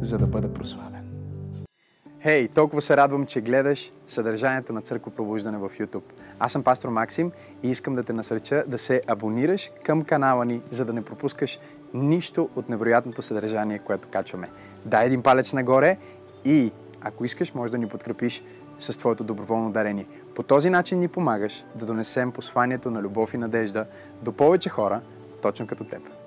за да бъда прославен. Хей, hey, толкова се радвам, че гледаш съдържанието на Църква Пробуждане в YouTube. Аз съм пастор Максим и искам да те насърча да се абонираш към канала ни, за да не пропускаш нищо от невероятното съдържание, което качваме. Дай един палец нагоре и ако искаш, можеш да ни подкрепиш с твоето доброволно дарение. По този начин ни помагаш да донесем посланието на любов и надежда до повече хора, точно като теб.